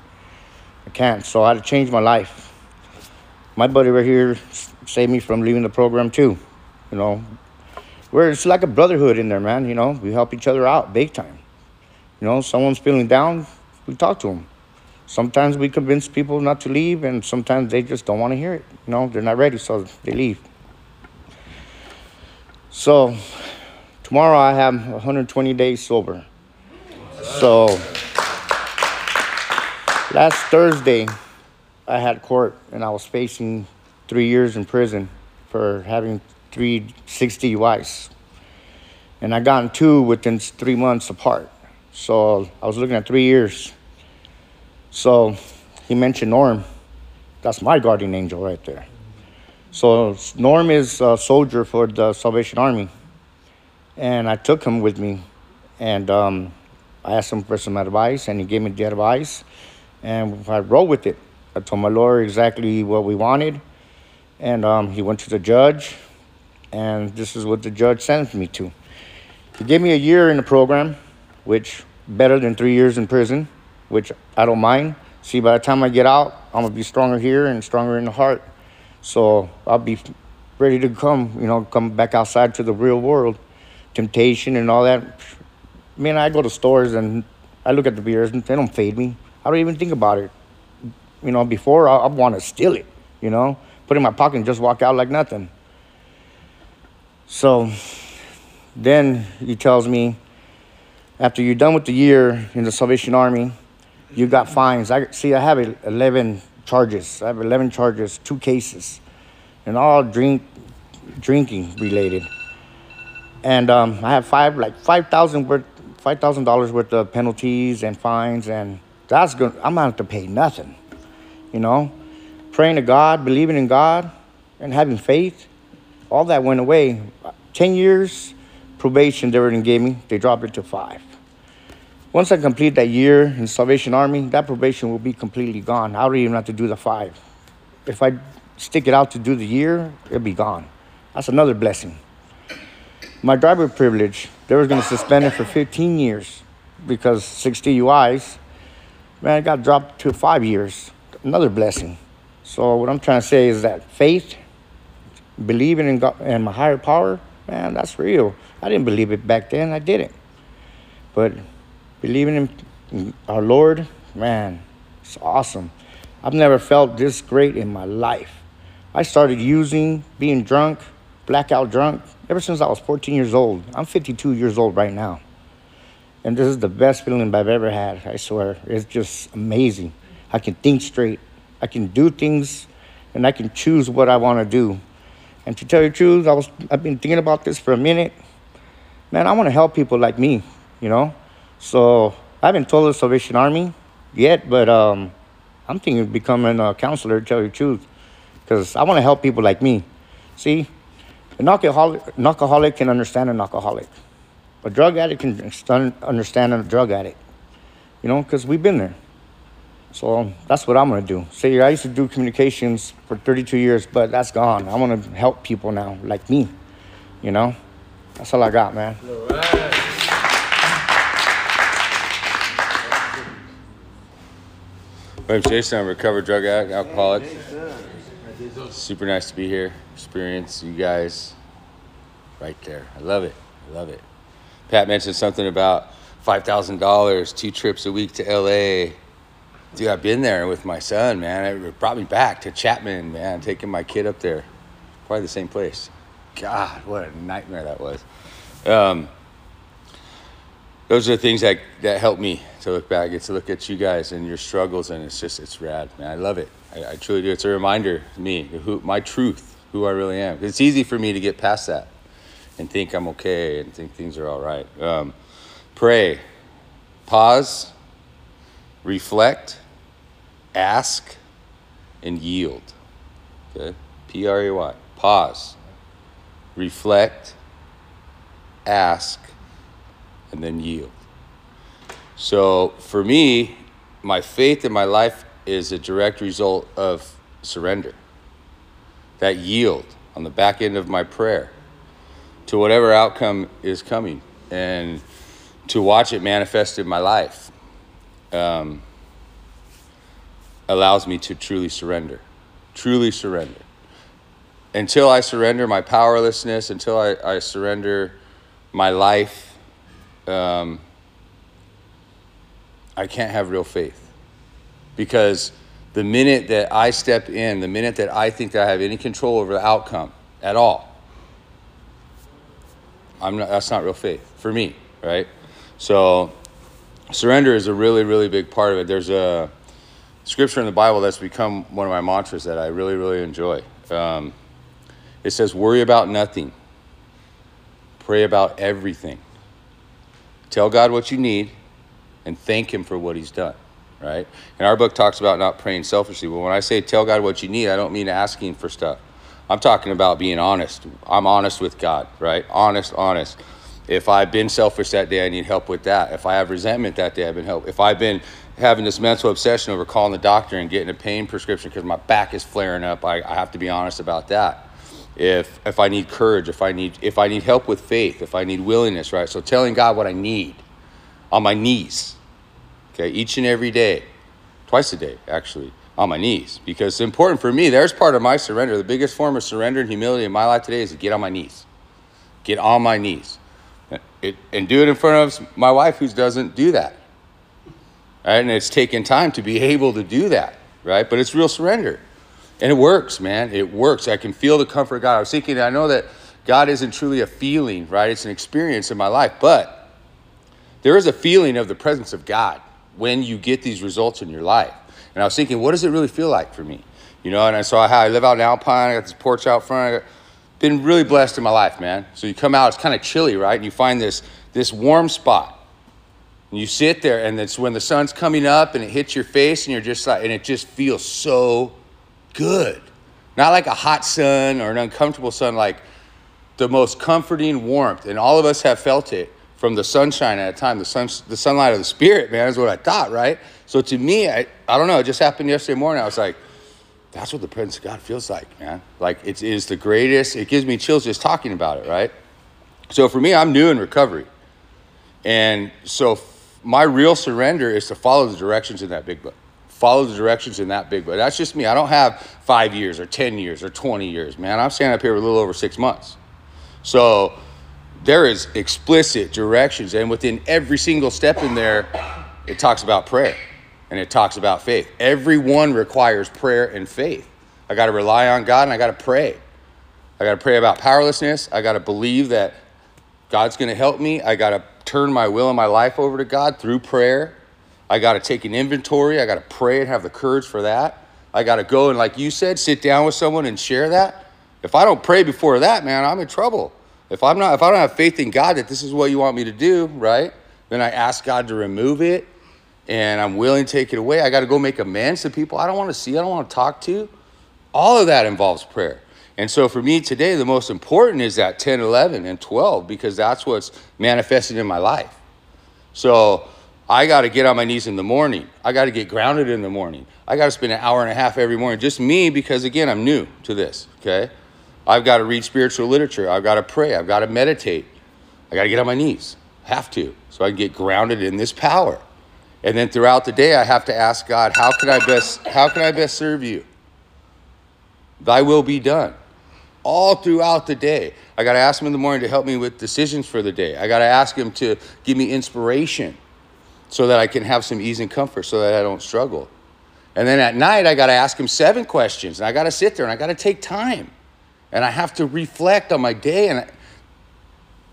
I can't. So I had to change my life. My buddy right here saved me from leaving the program too. You know, where it's like a brotherhood in there, man. You know, we help each other out big time. You know, someone's feeling down, we talk to them. Sometimes we convince people not to leave, and sometimes they just don't want to hear it. You know, they're not ready, so they leave. So, tomorrow I have 120 days sober. So, last Thursday, I had court and I was facing three years in prison for having three six DUIs. And I got in two within three months apart. So I was looking at three years. So he mentioned Norm. That's my guardian angel right there. So Norm is a soldier for the Salvation Army. And I took him with me. And um, I asked him for some advice, and he gave me the advice. And I wrote with it. I told my lawyer exactly what we wanted. And um, he went to the judge. And this is what the judge sent me to. He gave me a year in the program, which better than three years in prison, which I don't mind. See, by the time I get out, I'm gonna be stronger here and stronger in the heart. So I'll be ready to come, you know, come back outside to the real world, temptation and all that. Man, I go to stores and I look at the beers and they don't fade me. I don't even think about it. You know, before I, I want to steal it, you know, put it in my pocket and just walk out like nothing. So then he tells me, after you're done with the year in the Salvation Army, you got fines. I see. I have 11 charges. I have 11 charges, two cases, and all drink, drinking related. And um, I have five, like five thousand worth, five thousand dollars worth of penalties and fines, and that's good. I'm not to pay nothing. You know, praying to God, believing in God, and having faith, all that went away. Ten years probation they already give me, they dropped it to five. Once I complete that year in Salvation Army, that probation will be completely gone. I don't even have to do the five. If I stick it out to do the year, it'll be gone. That's another blessing. My driver privilege, they were going to suspend it for 15 years because six DUIs. Man, it got dropped to five years. Another blessing. So what I'm trying to say is that faith, believing in God and my higher power, man, that's real. I didn't believe it back then. I didn't. But believing in our Lord, man, it's awesome. I've never felt this great in my life. I started using, being drunk, blackout drunk, ever since I was 14 years old. I'm 52 years old right now. And this is the best feeling I've ever had, I swear. It's just amazing. I can think straight. I can do things and I can choose what I want to do. And to tell you the truth, I was I've been thinking about this for a minute man, I want to help people like me, you know? So I haven't told the Salvation Army yet, but um, I'm thinking of becoming a counselor, to tell you the truth, because I want to help people like me. See, an alcoholic, an alcoholic can understand an alcoholic. A drug addict can understand a drug addict, you know, because we've been there. So that's what I'm going to do. See, I used to do communications for 32 years, but that's gone. I want to help people now, like me, you know? That's all I got, man. Name's Jason. I'm a recovered drug addict, alcoholic. Super nice to be here. Experience you guys right there. I love it. I love it. Pat mentioned something about $5,000, two trips a week to LA. Dude, I've been there with my son, man. It brought me back to Chapman, man, taking my kid up there. Probably the same place. God, what a nightmare that was. Um, those are the things that, that help me to look back, get to look at you guys and your struggles, and it's just, it's rad, man. I love it. I, I truly do. It's a reminder to me, who, my truth, who I really am. It's easy for me to get past that and think I'm okay and think things are all right. Um, pray, pause, reflect, ask, and yield. Okay? P R A Y. Pause reflect, ask, and then yield. So for me, my faith in my life is a direct result of surrender. That yield on the back end of my prayer to whatever outcome is coming and to watch it manifest in my life um, allows me to truly surrender. Truly surrender. Until I surrender my powerlessness, until I, I surrender my life, um, I can't have real faith. Because the minute that I step in, the minute that I think that I have any control over the outcome at all, I'm not, that's not real faith for me, right? So surrender is a really, really big part of it. There's a scripture in the Bible that's become one of my mantras that I really, really enjoy. Um, it says, Worry about nothing, pray about everything. Tell God what you need and thank Him for what He's done, right? And our book talks about not praying selfishly. But when I say tell God what you need, I don't mean asking for stuff. I'm talking about being honest. I'm honest with God, right? Honest, honest. If I've been selfish that day, I need help with that. If I have resentment that day, I've been help. If I've been having this mental obsession over calling the doctor and getting a pain prescription because my back is flaring up, I, I have to be honest about that. If if I need courage, if I need if I need help with faith, if I need willingness, right? So telling God what I need on my knees, okay, each and every day, twice a day actually, on my knees, because it's important for me. There's part of my surrender. The biggest form of surrender and humility in my life today is to get on my knees, get on my knees, it, and do it in front of my wife who doesn't do that. Right? And it's taken time to be able to do that, right? But it's real surrender. And it works, man. It works. I can feel the comfort of God. I was thinking, I know that God isn't truly a feeling, right? It's an experience in my life. But there is a feeling of the presence of God when you get these results in your life. And I was thinking, what does it really feel like for me? You know, and I saw how I live out in Alpine. I got this porch out front. I got, been really blessed in my life, man. So you come out, it's kind of chilly, right? And you find this this warm spot. And you sit there, and it's when the sun's coming up and it hits your face, and you're just like, and it just feels so good. Not like a hot sun or an uncomfortable sun, like the most comforting warmth. And all of us have felt it from the sunshine at a time, the, sun, the sunlight of the spirit, man, is what I thought, right? So to me, I, I don't know, it just happened yesterday morning. I was like, that's what the presence of God feels like, man. Like it is the greatest. It gives me chills just talking about it, right? So for me, I'm new in recovery. And so my real surrender is to follow the directions in that big book. Follow the directions in that big book. That's just me. I don't have five years or 10 years or 20 years, man. I'm standing up here a little over six months. So there is explicit directions. And within every single step in there, it talks about prayer and it talks about faith. Everyone requires prayer and faith. I got to rely on God and I got to pray. I got to pray about powerlessness. I got to believe that God's going to help me. I got to turn my will and my life over to God through prayer. I got to take an inventory. I got to pray and have the courage for that. I got to go and, like you said, sit down with someone and share that. If I don't pray before that, man, I'm in trouble. If I'm not, if I don't have faith in God that this is what you want me to do, right? Then I ask God to remove it and I'm willing to take it away. I got to go make amends to people I don't want to see, I don't want to talk to. All of that involves prayer. And so for me today, the most important is that 10, 11, and 12 because that's what's manifested in my life. So I got to get on my knees in the morning. I got to get grounded in the morning. I got to spend an hour and a half every morning. Just me because, again, I'm new to this, okay? I've got to read spiritual literature. I've got to pray. I've got to meditate. I got to get on my knees. Have to. So I can get grounded in this power. And then throughout the day, I have to ask God, how can I best, how can I best serve you? Thy will be done. All throughout the day. I got to ask him in the morning to help me with decisions for the day. I got to ask him to give me inspiration so that I can have some ease and comfort so that I don't struggle. And then at night, I got to ask him seven questions. And I got to sit there and I got to take time. And I have to reflect on my day. And I,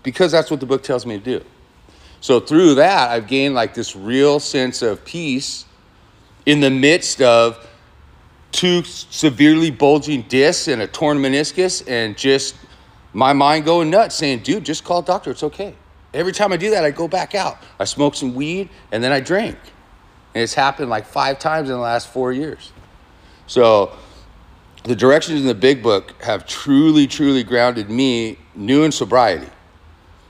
because that's what the book tells me to do. So through that, I've gained like this real sense of peace in the midst of two severely bulging discs and a torn meniscus and just my mind going nuts saying, dude, just call doctor. It's okay. Every time I do that, I go back out. I smoke some weed and then I drink. And it's happened like five times in the last four years. So the directions in the big book have truly, truly grounded me new in sobriety.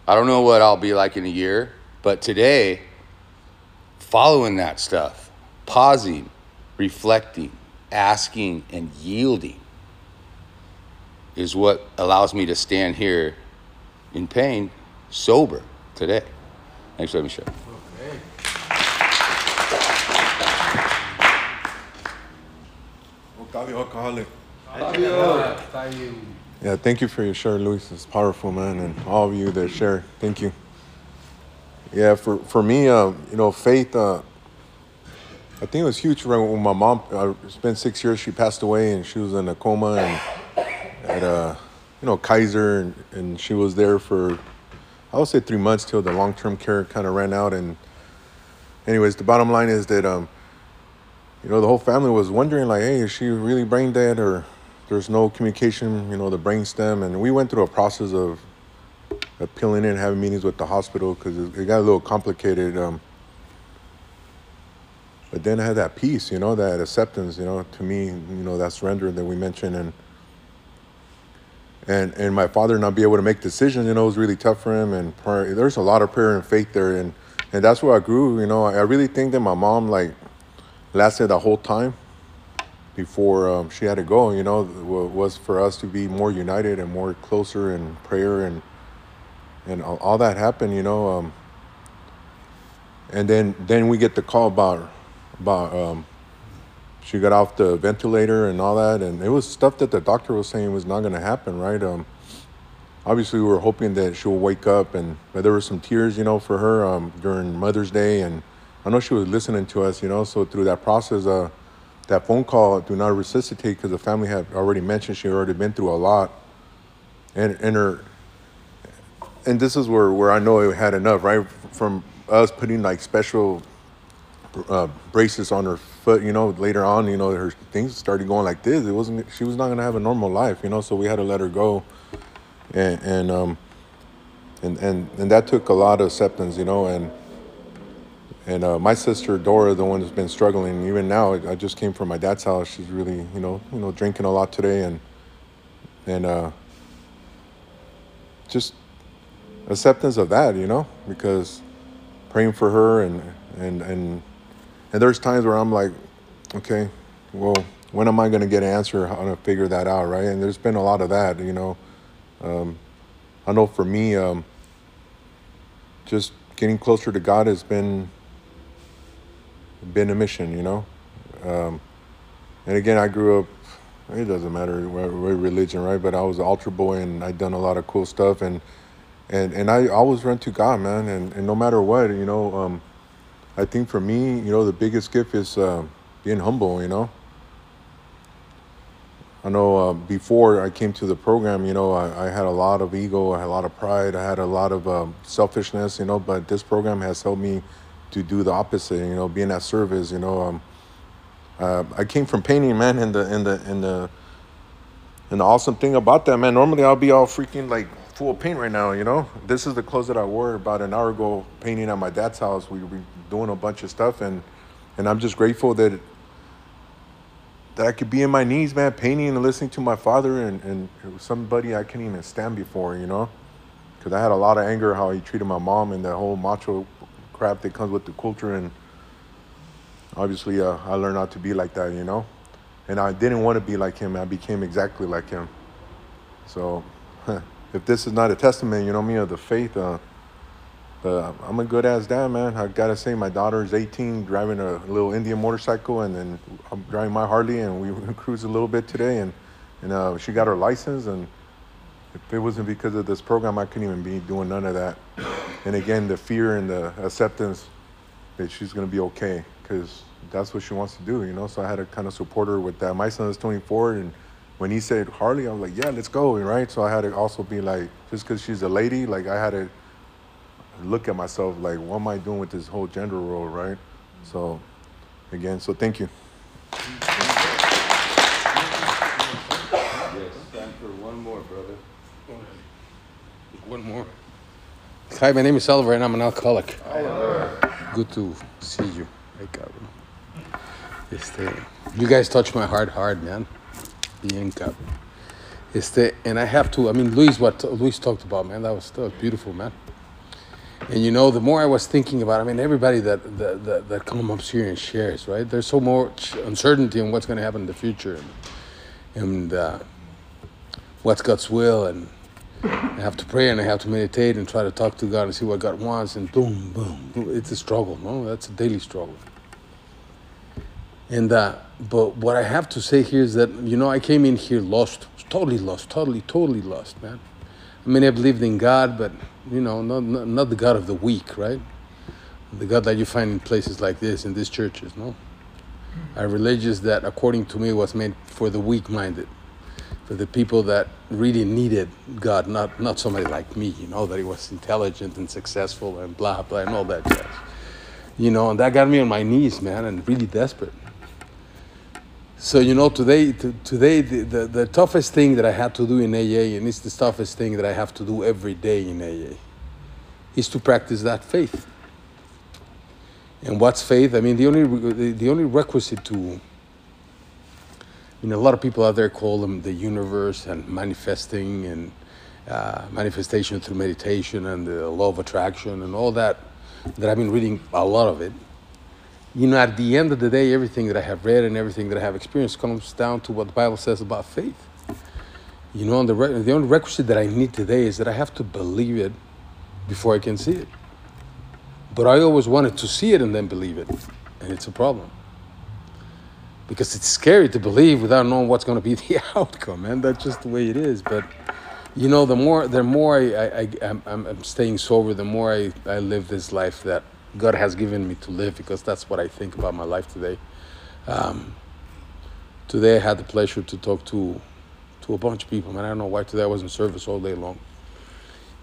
I don't know what I'll be like in a year, but today, following that stuff, pausing, reflecting, asking, and yielding is what allows me to stand here in pain, sober today. Thanks for letting me share. Octavio Alcoholic. Yeah, thank you for your share, Luis. It's powerful, man, and all of you that share. Thank you. Yeah, for for me, uh, you know, faith. Uh, I think it was huge when my mom uh, spent six years. She passed away, and she was in a coma, and at uh, you know Kaiser, and, and she was there for I would say three months till the long term care kind of ran out. And anyways, the bottom line is that um, you know the whole family was wondering like, hey, is she really brain dead or there's no communication, you know, the brain stem, and we went through a process of appealing it, having meetings with the hospital because it, it got a little complicated. Um, but then I had that peace, you know, that acceptance, you know, to me, you know, that surrender that we mentioned, and and and my father not be able to make decisions, you know, it was really tough for him. And prayer, there's a lot of prayer and faith there, and and that's where I grew. You know, I really think that my mom like lasted the whole time before um, she had to go. You know, was for us to be more united and more closer in prayer and and all that happened. You know, um, and then then we get the call about about um, she got off the ventilator and all that, and it was stuff that the doctor was saying was not going to happen, right? Um, obviously, we were hoping that she'll wake up, and but there were some tears, you know, for her um, during Mother's Day, and I know she was listening to us, you know. So through that process, uh, that phone call, do not resuscitate, because the family had already mentioned she had already been through a lot, and and her, and this is where where I know it had enough, right? From us putting like special uh, braces on her foot. You know, later on, you know, her things started going like this. It wasn't. She was not gonna have a normal life. You know, so we had to let her go, and and um, and and and that took a lot of acceptance. You know, and and uh, my sister Dora, the one who's been struggling, even now. I just came from my dad's house. She's really, you know, you know, drinking a lot today, and and uh, just acceptance of that, you know, because praying for her and and and and there's times where I'm like, okay, well, when am I going to get an answer how to figure that out, right? And there's been a lot of that, you know. Um, I know for me, um, just getting closer to God has been been a mission, you know. Um, and again, I grew up. It doesn't matter what, religion, right? But I was an altar boy, and I'd done a lot of cool stuff, and and and I always run to God, man. And and no matter what, you know um, I think for me, you know, the biggest gift is uh, being humble, you know. I know uh, before I came to the program, you know, I, I, had a lot of ego, I had a lot of pride, I had a lot of um, selfishness, you know, but this program has helped me to do the opposite, you know, being at service, you know. Um, uh, I came from painting, man, and the, and the, and the, and the awesome thing about that, man, normally I'll be all freaking like full paint right now, you know. This is the clothes that I wore about an hour ago painting at my dad's house. We were doing a bunch of stuff and and I'm just grateful that that I could be in my knees, man, painting and listening to my father and, and somebody I can't even stand before, you know? Because I had a lot of anger how he treated my mom and the whole macho crap that comes with the culture. And obviously, uh, I learned not to be like that, you know? And I didn't want to be like him. I became exactly like him. So, if this is not a testament, you know me, of the faith, uh, uh, I'm a good ass dad, man. I gotta say, my daughter is 18, driving a little Indian motorcycle, and then I'm driving my Harley, and we cruised a little bit today, and and uh, she got her license, and if it wasn't because of this program, I couldn't even be doing none of that. And again, the fear and the acceptance that she's gonna be okay, because that's what she wants to do, you know. So I had to kind of support her with that. My son is 24, and when he said Harley, I was like, yeah, let's go, right? So I had to also be like, just because she's a lady, like I had to look at myself like, what am I doing with this whole gender role, right? So, again, so thank you. Yes, time for one more, brother. One more. Hi, my name is Oliver, and I'm an alcoholic. Good to see you. Hey, cabrón. Este, you guys touch my heart hard, man. Bien cabrón. Este, and I have to, I mean, Luis, what Luis talked about, man, that was, that was beautiful, man. And you know, the more I was thinking about, I mean, everybody that that, that, that comes up here and shares, right? There's so much uncertainty in what's going to happen in the future, and, and uh, what's God's will, and I have to pray and I have to meditate and try to talk to God and see what God wants, and boom, boom. it's a struggle, no? That's a daily struggle. And uh, but what I have to say here is that you know I came in here lost, totally lost, totally, totally lost, man. I mean, I believed in God, but you know, not, not, not the God of the weak, right? The God that you find in places like this, in these churches, no? A religious that, according to me, was meant for the weak-minded, for the people that really needed God, not not somebody like me, you know, that he was intelligent and successful and blah blah and all that jazz. You know, and that got me on my knees, man, and really desperate. So you know, today, t- today, the, the, the toughest thing that I had to do in AA, and it's the toughest thing that I have to do every day in AA, is to practice that faith. And what's faith? I mean, the only the, the only requisite to, you know, a lot of people out there call them the universe and manifesting and uh, manifestation through meditation and the law of attraction and all that. That I've been reading a lot of it you know, at the end of the day, everything that I have read and everything that I have experienced comes down to what the Bible says about faith. You know, the, re- the only requisite that I need today is that I have to believe it before I can see it. But I always wanted to see it and then believe it, and it's a problem. Because it's scary to believe without knowing what's going to be the outcome, man. That's just the way it is. But you know, the more the more I, I, I I'm, I'm staying sober, the more I, I live this life that God has given me to live because that's what I think about my life today. Um, today I had the pleasure to talk to to a bunch of people, man. I don't know why today I was in service all day long.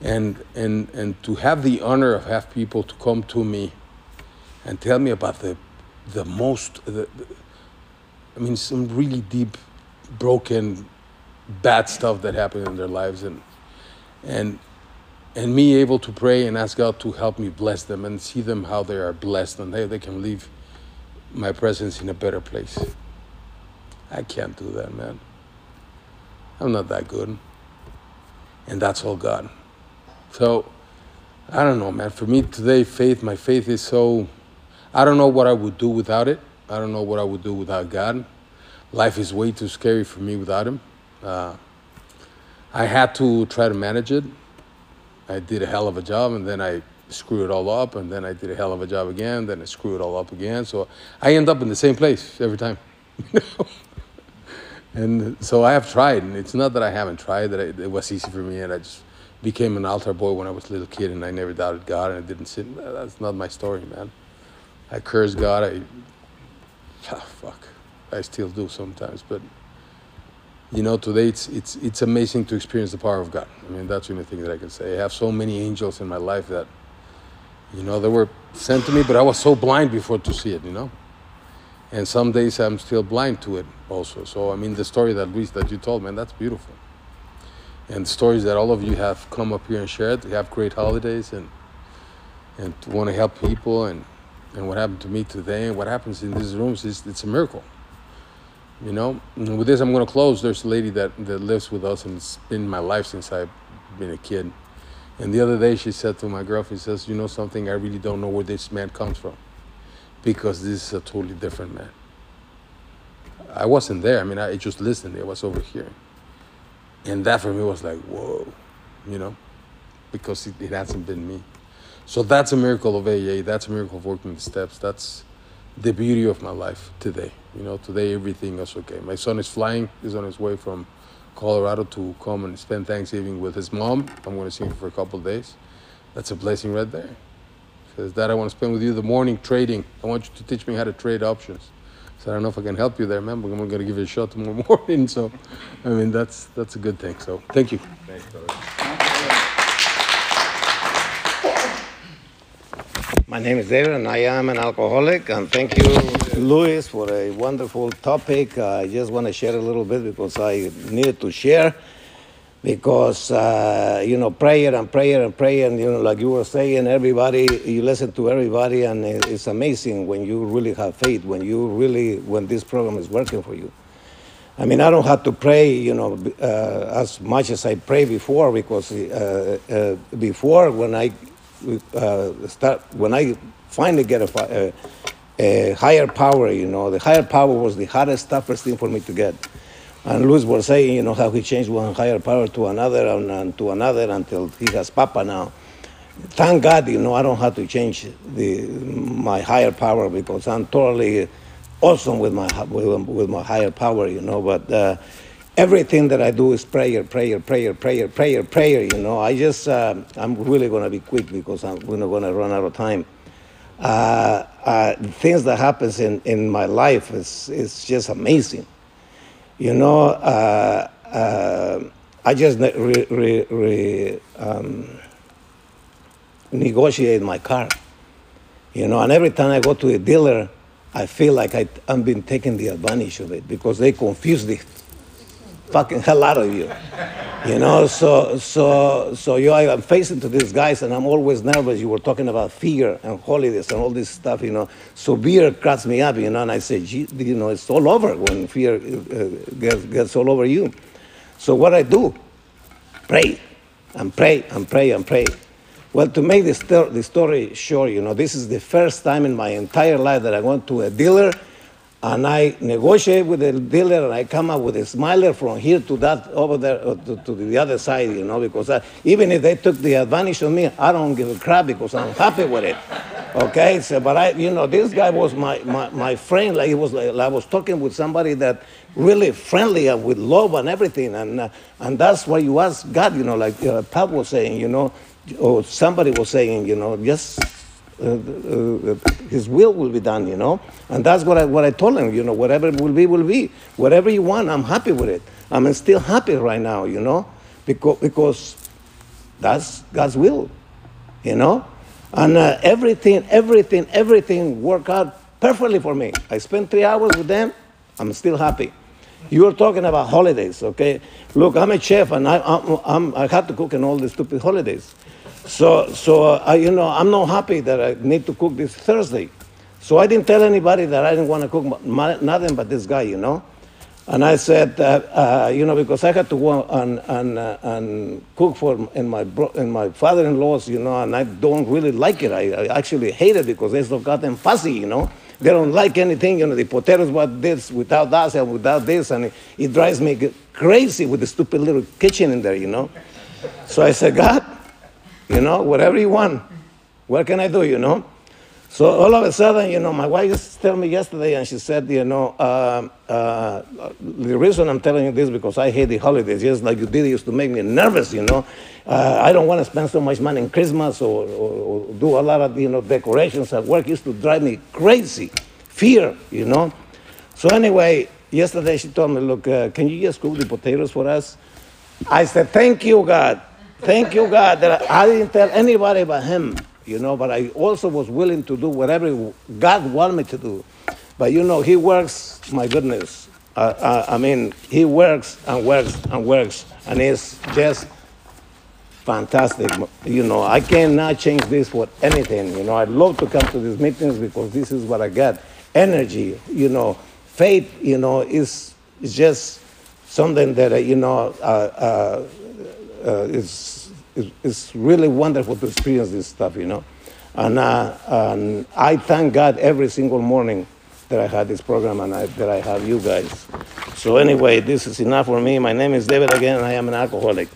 And and and to have the honor of have people to come to me and tell me about the the most the, the I mean some really deep broken bad stuff that happened in their lives and and and me able to pray and ask God to help me bless them and see them how they are blessed and how they can leave my presence in a better place. I can't do that, man. I'm not that good. And that's all God. So, I don't know, man. For me today, faith, my faith is so, I don't know what I would do without it. I don't know what I would do without God. Life is way too scary for me without Him. Uh, I had to try to manage it. I did a hell of a job and then I screw it all up and then I did a hell of a job again, then I screw it all up again. So I end up in the same place every time. and so I have tried, and it's not that I haven't tried, that I, it was easy for me, and I just became an altar boy when I was a little kid, and I never doubted God, and I didn't sin. That's not my story, man. I curse God. I, ah, fuck, I still do sometimes, but you know, today it's it's it's amazing to experience the power of God. I mean, that's the only thing that I can say. I have so many angels in my life that, you know, they were sent to me, but I was so blind before to see it, you know. And some days I'm still blind to it also. So I mean, the story that Luis that you told, man, that's beautiful. And stories that all of you have come up here and shared. You have great holidays and and want to help people and and what happened to me today and what happens in these rooms is it's a miracle you know? And with this i'm going to close. There's a lady that, that lives with us and it's been my life since i've been a kid. And the other day she said to my girlfriend she says you know something? I really don't know where this man comes from because this is a totally different man. I wasn't there. I mean i just listened. I was over here. And that for me was like whoa you know? Because it, it hasn't been me. So that's a miracle of aa that's a miracle of working the steps. That's the beauty of my life today. You know, today everything is okay. My son is flying. He's on his way from Colorado to come and spend Thanksgiving with his mom. I'm going to see him for a couple days. That's a blessing right there. Says, Dad, I want to spend with you the morning trading. I want you to teach me how to trade options. So I don't know if I can help you there, man, but I'm going to give you a shot tomorrow morning. So, I mean, that's that's a good thing. So, thank you. Thanks, brother. My name is David, and I am an alcoholic. And thank you, Luis, for a wonderful topic. Uh, I just want to share a little bit because I needed to share. Because uh, you know, prayer and prayer and prayer, and you know, like you were saying, everybody, you listen to everybody, and it's amazing when you really have faith, when you really, when this program is working for you. I mean, I don't have to pray, you know, uh, as much as I pray before because uh, uh, before when I uh, start when I finally get a, a, a, higher power, you know, the higher power was the hardest, toughest thing for me to get. And Luis was saying, you know, how he changed one higher power to another and, and to another until he has Papa now. Thank God, you know, I don't have to change the my higher power because I'm totally awesome with my with, with my higher power, you know. But uh, everything that I do is prayer, prayer, prayer, prayer, prayer, prayer. You know, I just uh, I'm really gonna be quick because I'm we're not gonna run out of time. Uh, uh, things that happens in, in my life is is just amazing. You know, uh, uh, I just re, re, re, um, negotiate my car. You know, and every time I go to a dealer I feel like I, I'm being taken the advantage of it because they confuse the fucking hell out of you. You know, so so so you I'm facing to these guys and I'm always nervous. You were talking about fear and holiness and all this stuff, you know. So fear cracks me up, you know, and I say, you know, it's all over when fear uh, gets, gets all over you. So what I do, pray and pray and pray and pray. Well, to make the, sto- the story short, you know, this is the first time in my entire life that I went to a dealer and I negotiate with the dealer and I come up with a smiler from here to that over there uh, to, to, the other side, you know, because I, even if they took the advantage of me, I don't give a crap because I'm happy with it. Okay, so but I, you know, this guy was my, my, my friend. Like he was, like, I was talking with somebody that really friendly and with love and everything, and uh, and that's why you ask God, you know, like uh, Pat was saying, you know, or somebody was saying, you know, just uh, uh, Uh, uh, uh, his will will be done, you know. And that's what I, what I told him, you know, whatever will be, will be. Whatever you want, I'm happy with it. I'm still happy right now, you know, because, because that's God's will, you know. And uh, everything, everything, everything worked out perfectly for me. I spent three hours with them, I'm still happy. You were talking about holidays, okay? Look, I'm a chef and I, I'm, I'm, i have to cook in all the stupid holidays. So, so uh, I, you know, I'm not happy that I need to cook this Thursday. So I didn't tell anybody that I didn't want to cook my, nothing but this guy, you know. And I said, uh, uh, you know, because I had to go and, and, uh, and cook for in my, bro- in my father-in-law's, you know, and I don't really like it. I, I actually hate it because they're so goddamn fussy, you know. They don't like anything, you know, the potatoes what this, without that and without this, and it, it drives me crazy with the stupid little kitchen in there, you know. So I said, God, you know, whatever you want. What can I do, you know? So all of a sudden, you know, my wife just told me yesterday, and she said, you know, uh, uh, the reason I'm telling you this because I hate the holidays, just like you did, used to make me nervous, you know. Uh, I don't want to spend so much money in Christmas or, or, or, do a lot of, you know, decorations at work. used to drive me crazy, fear, you know. So anyway, yesterday she told me, look, uh, can you just cook the potatoes for us? I said, thank you, God. Thank you, God, that I didn't tell anybody but Him, you know, but I also was willing to do whatever God wanted me to do. But you know, He works, my goodness. Uh, uh, I mean, He works and works and works, and it's just fantastic. You know, I cannot change this for anything. You know, I'd love to come to these meetings because this is what I get energy, you know, faith, you know, is, is just something that, uh, you know, uh, uh uh, it's, it's really wonderful to experience this stuff, you know. And, uh, and I thank God every single morning that I had this program and I, that I have you guys. So anyway, this is enough for me. My name is David again, and I am an alcoholic.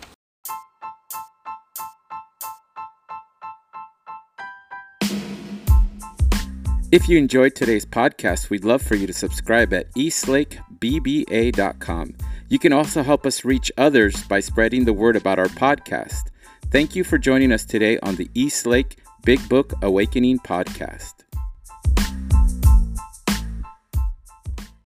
If you enjoyed today's podcast, we'd love for you to subscribe at eastlakebba.com. You can also help us reach others by spreading the word about our podcast. Thank you for joining us today on the East Lake Big Book Awakening podcast.